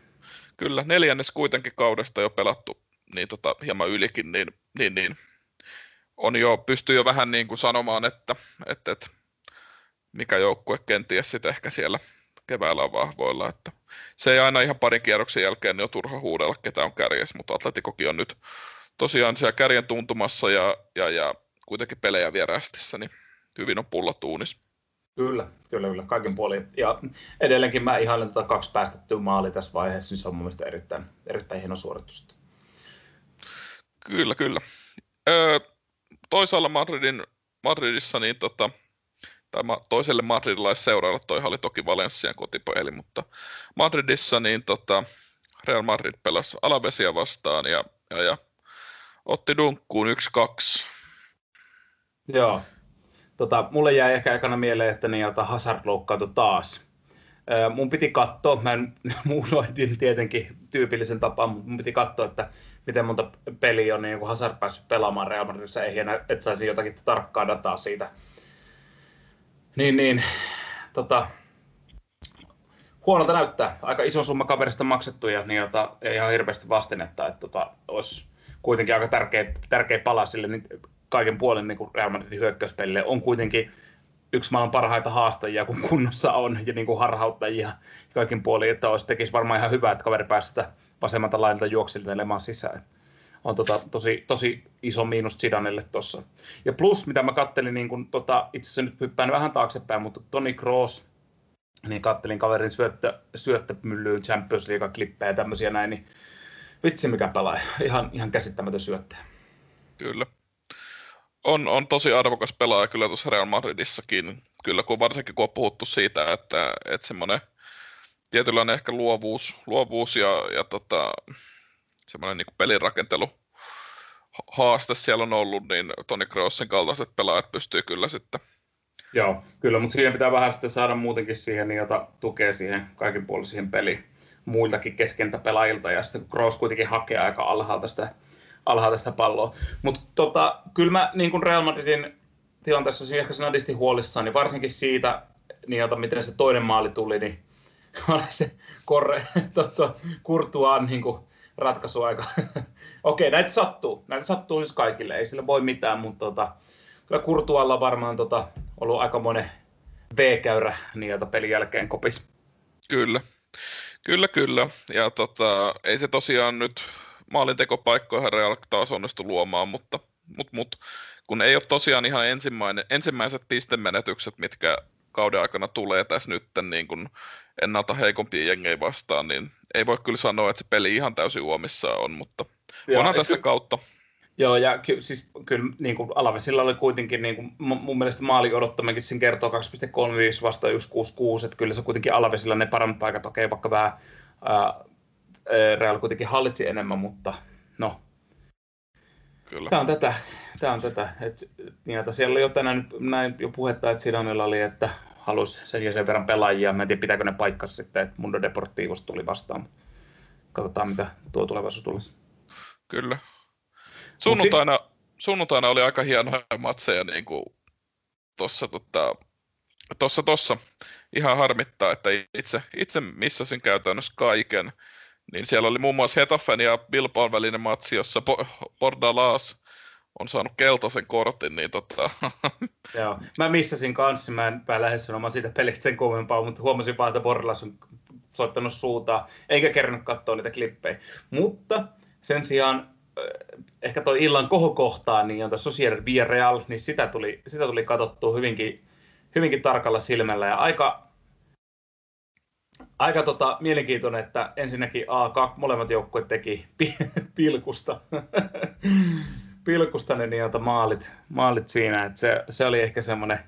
Speaker 3: Kyllä, neljännes kuitenkin kaudesta jo pelattu, niin tota, hieman ylikin, niin, niin, niin on jo, pystyy jo vähän niin kuin sanomaan, että, että, että mikä joukkue kenties sitten ehkä siellä keväällä on vahvoilla. Että se ei aina ihan parin kierroksen jälkeen niin on turha huudella, ketä on kärjessä, mutta Atletikokin on nyt tosiaan siellä kärjen tuntumassa ja, ja, ja kuitenkin pelejä vierästissä, niin hyvin on pulla tuunis.
Speaker 1: Kyllä, kyllä, kyllä, kaiken puolin. Ja edelleenkin mä ihailen tätä kaksi päästettyä maali tässä vaiheessa, niin se on mun mielestä erittäin, erittäin hieno suoritus.
Speaker 3: Kyllä, kyllä. Öö, toisaalla Madridin, Madridissa, niin tota, tai toiselle madridilaisseuralle, toihan oli toki Valenssian kotipeli, mutta Madridissa niin tota, Real Madrid pelasi Alavesia vastaan ja, ja, ja otti dunkkuun 1-2.
Speaker 1: Joo. Tota, mulle jäi ehkä ekana mieleen, että niin, jota Hazard loukkaantui taas. Mun piti katsoa, mä en [LAUGHS] muuloitin tietenkin tyypillisen tapaan, mutta mun piti katsoa, että miten monta peliä on niin kun Hazard päässyt pelaamaan Real Madridissa, ei enää, että saisi jotakin tarkkaa dataa siitä. Niin, niin, tota, huonolta näyttää. Aika iso summa kaverista maksettu ja niin, jota, ei ihan hirveästi vastinetta, että tota, olisi kuitenkin aika tärkeä, tärkeä pala sille niin kaiken puolen niin Real Madridin hyökkäyspelille. On kuitenkin yksi maailman parhaita haastajia, kun kunnossa on, ja niin kuin harhauttajia kaikin puolin, että olisi tekisi varmaan ihan hyvä, että kaveri pääsi sitä vasemmalta lailta juoksentelemaan sisään. On tota, tosi, tosi iso miinus Zidanelle tuossa. Ja plus, mitä mä kattelin, niin kun, tota, itse asiassa nyt hyppään vähän taaksepäin, mutta Toni Kroos, niin kattelin kaverin syöttö, syöttömyllyyn Champions League-klippejä ja tämmöisiä näin, niin vitsi mikä pelaa. Ihan, ihan käsittämätön syöttäjä.
Speaker 3: Kyllä. On, on tosi arvokas pelaaja kyllä tuossa Real Madridissakin. Kyllä, kun varsinkin kun on puhuttu siitä, että, että semmoinen tietynlainen ehkä luovuus, luovuus ja, ja tota, semmoinen niin pelirakentelu haaste siellä on ollut, niin Toni Krossin kaltaiset pelaajat pystyy kyllä sitten
Speaker 1: Joo, kyllä, mutta siihen pitää vähän sitten saada muutenkin siihen, niin jota tukee siihen kaikin puolin siihen peliin muiltakin keskentäpelaajilta, ja sitten Kroos kuitenkin hakee aika alhaalta sitä, alhaalta sitä palloa. Mutta tota, kyllä mä niin kuin Real Madridin tilanteessa olisin ehkä snadisti huolissaan, niin varsinkin siitä, niin jota, miten se toinen maali tuli, niin [LAUGHS] oli se korre, [LAUGHS] tota, Kurtuaan niin kuin ratkaisu aika. [LAUGHS] Okei, näitä sattuu. Näitä sattuu siis kaikille, ei sille voi mitään, mutta tota, kyllä Kurtualla varmaan tota, ollut aika monen V-käyrä niiltä pelin jälkeen kopis.
Speaker 3: Kyllä. Kyllä, kyllä. Ja tota, ei se tosiaan nyt maalintekopaikkoja Real taas onnistu luomaan, mutta, mutta, mutta kun ei ole tosiaan ihan ensimmäinen, ensimmäiset pistemenetykset, mitkä kauden aikana tulee tässä nyt niin kuin ennalta heikompia jengejä vastaan, niin ei voi kyllä sanoa, että se peli ihan täysin uomissa on, mutta ja, onhan tässä ky- kautta.
Speaker 1: Joo, ja ky- siis kyllä niin kuin Alavesilla oli kuitenkin, niin kuin mun mielestä maali odottamakin siinä kertoo 2,35 vasta 1,66, että kyllä se kuitenkin Alavesilla ne paremmat paikat, okei, vaikka vähän Real kuitenkin hallitsi enemmän, mutta no, Kyllä. Tämä on tätä. Tämä on tätä. Et, niin, että siellä oli jo tänään näin jo puhetta, että Sidanilla oli, että halusi sen ja sen verran pelaajia. Mä en tiedä, pitääkö ne paikkansa sitten, että Mundo Deportivos tuli vastaan. Katsotaan, mitä tuo tulevaisuus tulisi.
Speaker 3: Kyllä. Sunnuntaina, sunnuntaina oli aika hienoja matseja niin kuin tuossa tota, tossa, tossa. Ihan harmittaa, että itse, itse missasin käytännössä kaiken. Niin siellä oli muun muassa Hetafen ja Bilbaon välinen matsi, jossa Bordalas on saanut keltaisen kortin, niin tota... [LAUGHS]
Speaker 1: Joo, mä missasin kanssa, mä en lähde sanomaan siitä pelistä sen kummempaa, mutta huomasin vaan, että Bordalas on soittanut suutaan, eikä kerännyt katsoa niitä klippejä. Mutta sen sijaan ehkä toi illan kohokohtaa, niin tässä Sociedad Villarreal, niin sitä tuli, sitä tuli katsottua hyvinkin, hyvinkin tarkalla silmällä ja aika, aika tota, mielenkiintoinen, että ensinnäkin A2, molemmat joukkueet teki [LAUGHS] pilkusta, [LAUGHS] pilkusta ne niin, maalit, maalit siinä, että se, se oli ehkä semmoinen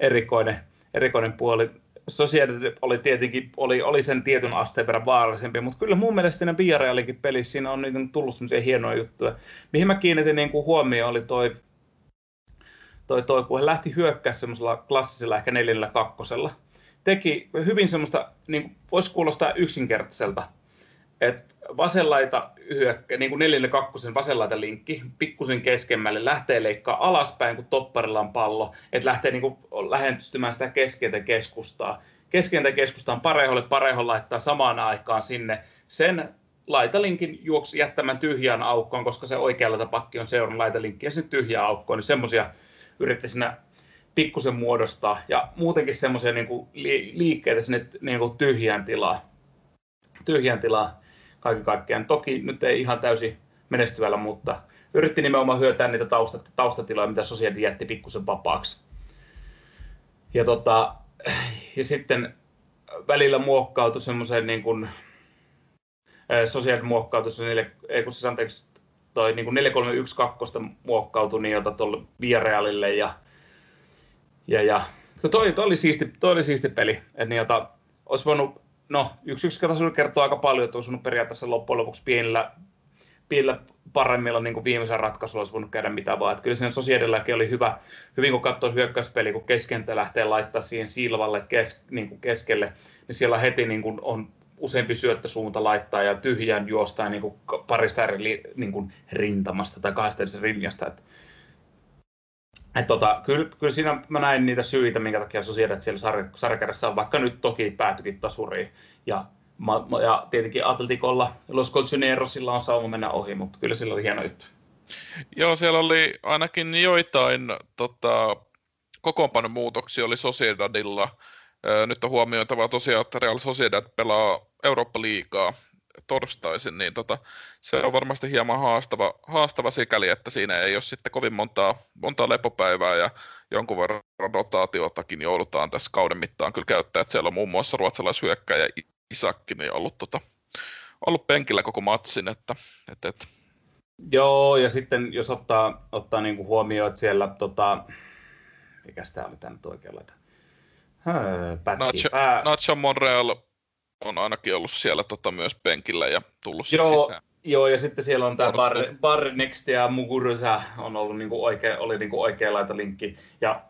Speaker 1: erikoinen, erikoinen puoli. Sociedad oli tietenkin, oli, oli sen tietyn asteen verran vaarallisempi, mutta kyllä mun mielestä siinä Villarrealikin pelissä siinä on niin tullut semmoisia hienoja juttuja. Mihin mä kiinnitin niin kuin huomioon oli toi, toi, toi, kun he lähti hyökkää semmoisella klassisella ehkä neljällä kakkosella. Teki hyvin semmoista, niin voisi kuulostaa yksinkertaiselta, että vasenlaita hyökkä, niin kuin 4 kakkosen vasenlaita linkki, pikkusen keskemmälle, lähtee leikkaa alaspäin, kun topparilla on pallo, että lähtee niin kuin lähentymään sitä keskeltä keskustaa. Keskeltä keskustaan pareholle, pareho laittaa samaan aikaan sinne sen laitalinkin juoksi jättämään tyhjään aukkoon, koska se oikealla pakki on seuran laitalinkki ja se tyhjää aukkoon, niin semmoisia yritti sinne pikkusen muodostaa ja muutenkin semmoisia niin liikkeitä sinne niin kuin tyhjään tilaa. Tyhjään tilaa kaiken kaikkiaan. Toki nyt ei ihan täysin menestyvällä, mutta yritti nimenomaan hyötää niitä taustat, taustatiloja, mitä Sociedad jätti pikkusen vapaaksi. Ja, tota, ja sitten välillä muokkautui semmoiseen niin kuin, Sociedad muokkautui se, neljä, ei kun se anteeksi, toi niin kuin 4312 muokkautui niin jota tuolle Viarealille ja, ja, ja toi, toi, oli siisti, toi oli siisti peli, että niin jota, olisi voinut no, yksi yksi kertoo aika paljon, että on periaatteessa loppujen lopuksi pienillä, pienillä paremmilla niin kuin viimeisen ratkaisulla olisi voinut käydä mitä vaan. Että kyllä sen Sosiedellakin oli hyvä, hyvin kun katsoo hyökkäyspeli, kun keskentä lähtee laittaa siihen Silvalle kes, niin kuin keskelle, niin siellä heti niin kuin on useampi syöttösuunta laittaa ja tyhjään juostaa niin kuin parista eri niin kuin rintamasta tai kahdesta eri. Että et tota, kyllä, kyllä siinä mä näin niitä syitä, minkä takia Sociedad siellä sar- sarjakärjessä on, vaikka nyt toki päätyikin tasuriin. Ja, ma, ja tietenkin Atleticolla, Los Colchonerosilla on sauma mennä ohi, mutta kyllä sillä oli hieno juttu.
Speaker 3: Joo, siellä oli ainakin joitain tota, kokoonpanon muutoksia oli Sociedadilla. Nyt on huomioitava tosiaan, että Real Sociedad pelaa Eurooppa-liigaa torstaisin, niin tota, se on varmasti hieman haastava, haastava sikäli, että siinä ei ole sitten kovin montaa, montaa lepopäivää ja jonkun verran rotaatiotakin joudutaan tässä kauden mittaan kyllä käyttää, että siellä on muun muassa ruotsalaishyökkäjä Isakki niin ollut, tota, ollut penkillä koko matsin, että, että, että.
Speaker 1: Joo, ja sitten jos ottaa, ottaa niin kuin huomioon, että siellä, tota, mikä tämä oli tämä nyt oikein laita?
Speaker 3: Nacho, Nacho Monreal on ainakin ollut siellä tota, myös penkillä ja tullut
Speaker 1: joo,
Speaker 3: sisään.
Speaker 1: Joo, ja sitten siellä on tämä Bar, Bar Next ja Muguruza on ollut niinku oikea, oli niinku oikeanlaita linkki. Ja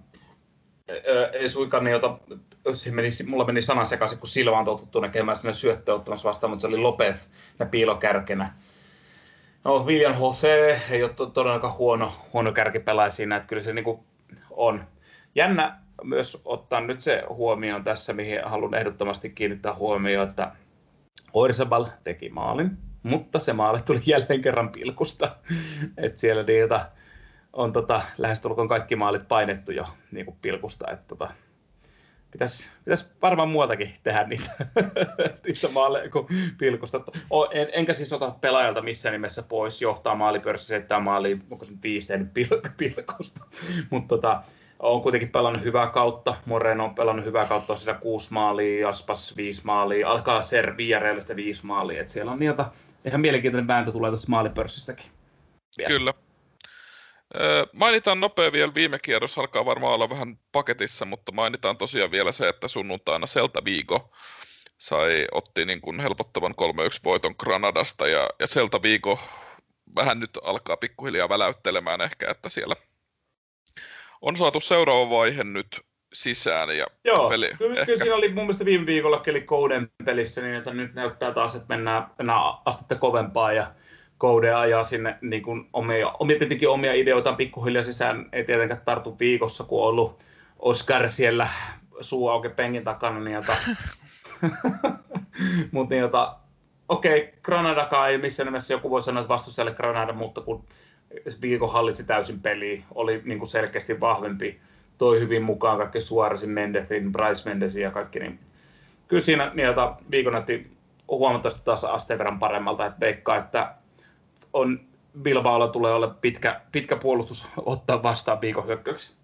Speaker 1: ei suinkaan jota, meni, mulla meni sana sekaisin, kun Silva on totuttu näkemään sinne syöttöä ottamassa vastaan, mutta se oli Lopez ja piilokärkenä. No, William Jose ei ole todellakaan huono, huono kärkipelaaja siinä, että kyllä se niinku on. Jännä, myös ottaa nyt se huomioon tässä, mihin haluan ehdottomasti kiinnittää huomioon, että Oirsabal teki maalin, mutta se maali tuli [LAUGHS] jälleen kerran pilkusta. että siellä niitä on tota, lähestulkoon kaikki maalit painettu jo niin kuin pilkusta. Että tota, pitäisi, pitäisi varmaan muualtakin tehdä niitä, [LAUGHS] niitä maaleja kuin pilkusta. O, en, enkä siis ota pelaajalta missään nimessä pois johtaa maalipörssissä, settää maaliin, onko se nyt viisi tehnyt pil, [LAUGHS] pilkusta. Mutta tota, on kuitenkin pelannut hyvää kautta. Moreno on pelannut hyvää kautta, sitä kuusi maalia, Aspas viisi maalia, alkaa Ser Villarealista viisi maalia. Et siellä on niitä ihan mielenkiintoinen vääntö tulee tuosta maalipörssistä
Speaker 3: Vielä. Kyllä. Mainitaan nopea vielä, viime kierros alkaa varmaan olla vähän paketissa, mutta mainitaan tosiaan vielä se, että sunnuntaina Celta Vigo sai, otti niin kuin helpottavan 3-1 voiton Granadasta ja, ja Celta Vigo vähän nyt alkaa pikkuhiljaa väläyttelemään ehkä, että siellä on saatu seuraava vaihe nyt sisään. Ja
Speaker 1: Joo, peli kyllä, ehkä... kyllä siinä oli mun mielestä viime viikolla eli Coden pelissä, niin että nyt näyttää taas, että mennään, mennään astetta kovempaa ja Code ajaa sinne niin kuin omia, omia, tietenkin omia ideoitaan pikkuhiljaa sisään, ei tietenkään tartu viikossa, kun on ollut Oscar siellä suu auki penkin takana, niin jota... [LAUGHS] Mutta niin jota, okei, okay, Granadakaan ei missään nimessä joku voi sanoa, että vastustajalle Granada, mutta kun viikon hallitsi täysin peliä, oli niin kuin selkeästi vahvempi, toi hyvin mukaan kaikki Suoresin, Mendethin, Bryce Mendesin ja kaikki, niin kyllä siinä jota viikon näytti huomattavasti taas asteen verran paremmalta, että veikkaa, että on Bilbaolla tulee olla pitkä, pitkä puolustus ottaa vastaan viikon hyökkäyksi.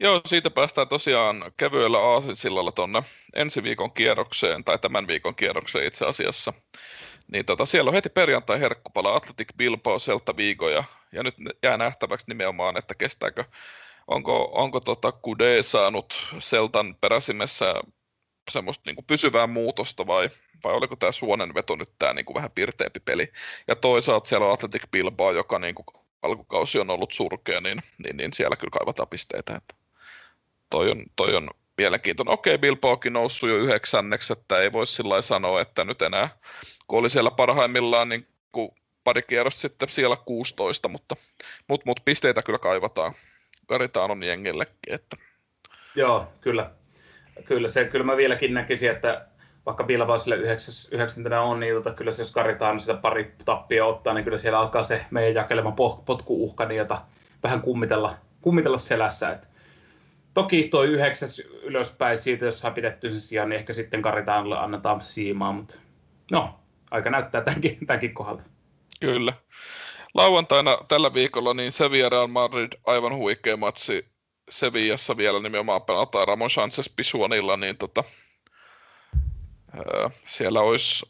Speaker 3: Joo, siitä päästään tosiaan kevyellä aasinsillalla tuonne ensi viikon kierrokseen, tai tämän viikon kierrokseen itse asiassa. Niin tota, siellä on heti perjantai herkkupala Atletic Bilbao, Celta Vigo ja, ja nyt jää nähtäväksi nimenomaan, että kestääkö, onko, onko tota Kude saanut Seltan peräsimessä semmoista niin kuin pysyvää muutosta vai, vai oliko tämä suonen veto nyt tämä niin kuin vähän pirteempi peli. Ja toisaalta siellä on Atletic Bilbao, joka niin kuin alkukausi on ollut surkea, niin, niin, niin siellä kyllä kaivataan pisteitä. Että toi, on, toi on mielenkiintoinen. Okei, Bilbaokin noussut jo yhdeksänneksi, että ei voi sillä sanoa, että nyt enää kun oli siellä parhaimmillaan niin kuin pari kierrosta sitten siellä 16, mutta mut, mut pisteitä kyllä kaivataan on jengillekin. Että.
Speaker 1: Joo, kyllä. Kyllä, se, kyllä mä vieläkin näkisin, että vaikka Bilbao sille yhdeksäntenä on, niin tota, kyllä se, jos Karitaan sitä pari tappia ottaa, niin kyllä siellä alkaa se meidän jakelema potkuuhka, niin jota vähän kummitella, kummitella selässä. Et toki tuo yhdeksäs ylöspäin siitä, jos saa pidetty sen sijaan, niin ehkä sitten Karitaanille annetaan siimaa, mutta no, aika näyttää tämänkin, tämänkin kohdalta.
Speaker 3: Kyllä. Lauantaina tällä viikolla niin Sevilla Real Madrid aivan huikea matsi Sevillassa vielä nimenomaan pelataan Ramon Sanchez Pisuanilla, niin tota, siellä olisi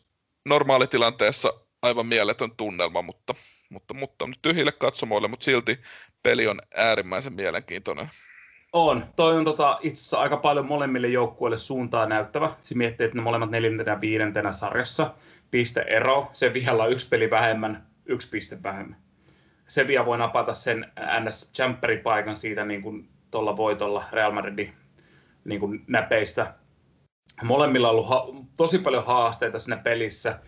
Speaker 3: normaalitilanteessa aivan mieletön tunnelma, mutta, mutta, mutta nyt tyhjille katsomoille, mutta silti peli on äärimmäisen mielenkiintoinen.
Speaker 1: On. Toi on tota, itse asiassa aika paljon molemmille joukkueille suuntaa näyttävä. Se miettii, että ne molemmat neljäntenä ja viidentenä sarjassa. Pisteero. Se on yksi peli vähemmän, yksi piste vähemmän. Sevilla voi napata sen ns paikan siitä niin kuin tuolla voitolla Real Madridin niin kuin näpeistä. Molemmilla on ollut ha- tosi paljon haasteita siinä pelissä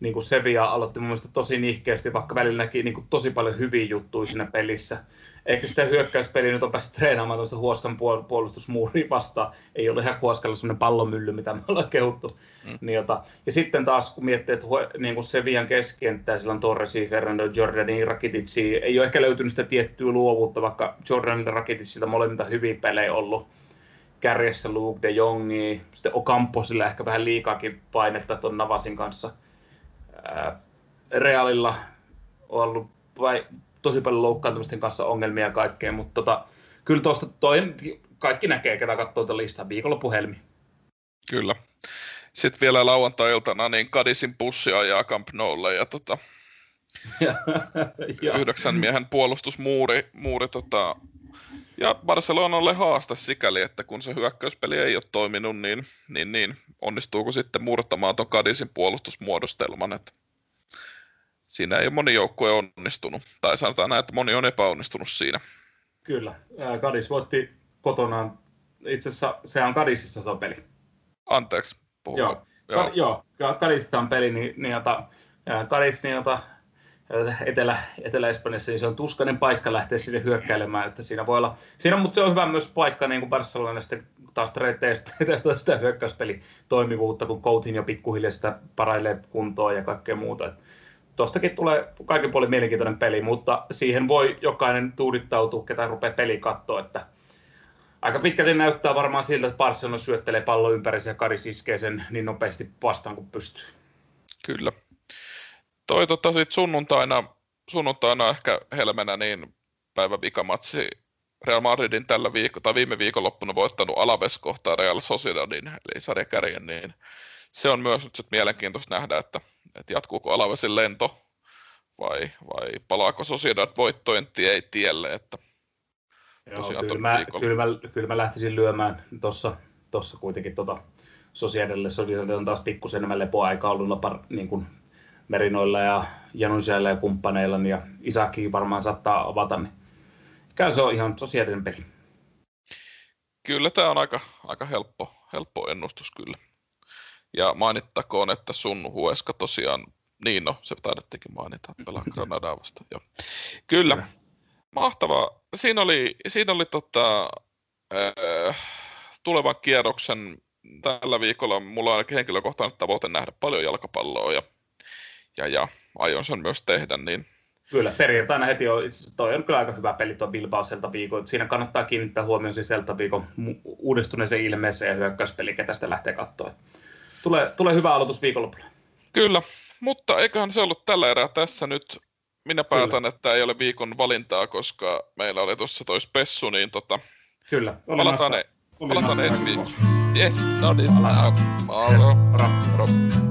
Speaker 1: niin kuin Sevilla aloitti mun mielestä tosi nihkeästi, vaikka välillä näki niin kuin tosi paljon hyviä juttuja siinä pelissä. Eikä sitä hyökkäyspeliä nyt on päässyt treenaamaan tuosta Huoskan puolustusmuuriin vastaan. Ei ole ihan Huoskalla sellainen pallomylly, mitä me ollaan kehuttu. Mm. Niin, jota. Ja sitten taas kun miettii, että niin kuin Sevian keskikenttää, sillä on Torresi, Fernando, Jordani, Rakititsi, ei ole ehkä löytynyt sitä tiettyä luovuutta, vaikka Jordanilta Rakititsilta molemmilta hyviä pelejä ollut kärjessä Luke de Jongi, sitten Okamposilla ehkä vähän liikaakin painetta tuon Navasin kanssa – Realilla on ollut vai, tosi paljon loukkaantumisten kanssa ongelmia ja kaikkea, mutta tota, kyllä tuosta toi, kaikki näkee, ketä katsoo tuota listaa viikonloppuhelmi.
Speaker 3: Kyllä. Sitten vielä lauantai-iltana niin Kadisin pussi ajaa Camp Noulle ja tota, [LAUGHS] ja, yhdeksän miehen puolustusmuuri muuri, tota, ja Barcelonalle haaste sikäli, että kun se hyökkäyspeli ei ole toiminut, niin, niin, niin onnistuuko sitten murtamaan tuon Kadisin puolustusmuodostelman. Että siinä ei ole moni joukkue onnistunut, tai sanotaan näin, että moni on epäonnistunut siinä.
Speaker 1: Kyllä, Kadis voitti kotonaan, itse asiassa se on Kadisissa se peli.
Speaker 3: Anteeksi,
Speaker 1: puhuko? Joo, joo. Ka- joo Kadisissa on peli, niin, niin jota, Kadis, niin jota, Etelä, Etelä-Espanjassa, niin se on tuskainen paikka lähteä sinne hyökkäilemään. Että siinä voi olla, siinä, mutta se on hyvä myös paikka niin kuin Barcelona sitten taas testata [LAUGHS] sitä hyökkäyspeli toimivuutta, kun Coutin jo pikkuhiljaa sitä parailee kuntoon ja kaikkea muuta. Tuostakin tulee kaiken puolin mielenkiintoinen peli, mutta siihen voi jokainen tuudittautua, ketä rupeaa peli katsoa, että aika pitkälti näyttää varmaan siltä, että Barcelona syöttelee pallon ympäri ja Karis iskee sen niin nopeasti vastaan kuin pystyy.
Speaker 3: Kyllä toi tota sit sunnuntaina, sunnuntaina ehkä helmenä niin päivän vikamatsi Real Madridin tällä viikko, tai viime viikonloppuna voittanut Alaves kohtaa Real Sociedadin, eli sarjakärjen, niin se on myös nyt sit mielenkiintoista nähdä, että, että jatkuuko Alavesin lento vai, vai palaako Sociedad voittojen tie, tielle, että
Speaker 1: Joo, kyllä, mä, kyllä, mä, kyllä mä lähtisin lyömään tuossa tossa kuitenkin tota Sociedadille. Sociedad on taas pikkusen enemmän lepoaika ollut niin kuin Merinoilla ja Janusjäillä ja kumppaneilla, niin ja Isaki varmaan saattaa avata, niin käy se on ihan sosiaalinen peli.
Speaker 3: Kyllä tämä on aika, aika helppo, helppo ennustus kyllä. Ja mainittakoon, että sun Hueska tosiaan, niin no, se taidettikin mainita, pelaa [LAUGHS] Granadaa vasta. Joo. Kyllä, mahtavaa. Siinä oli, siinä oli tota, äh, tulevan kierroksen tällä viikolla mulla on ainakin henkilökohtainen tavoite nähdä paljon jalkapalloa ja ja, ja aion sen myös tehdä. Niin...
Speaker 1: Kyllä, perjantaina heti on, itse toi on kyllä aika hyvä peli tuo Bilbao Celta viikon. Siinä kannattaa kiinnittää huomioon siis Celta viikon uudistuneeseen ilmeeseen ja hyökkäyspeli, ketä sitä lähtee katsoa. Tulee, tulee hyvä aloitus viikonlopulle.
Speaker 3: Kyllä, mutta eiköhän se ollut tällä erää tässä nyt. Minä päätän, Kyllä. että ei ole viikon valintaa, koska meillä oli tuossa toi spessu, niin tota,
Speaker 1: Kyllä,
Speaker 3: palataan, e- palataan ensi viikolla. Yes, no niin. Moro. Yes, moro. moro.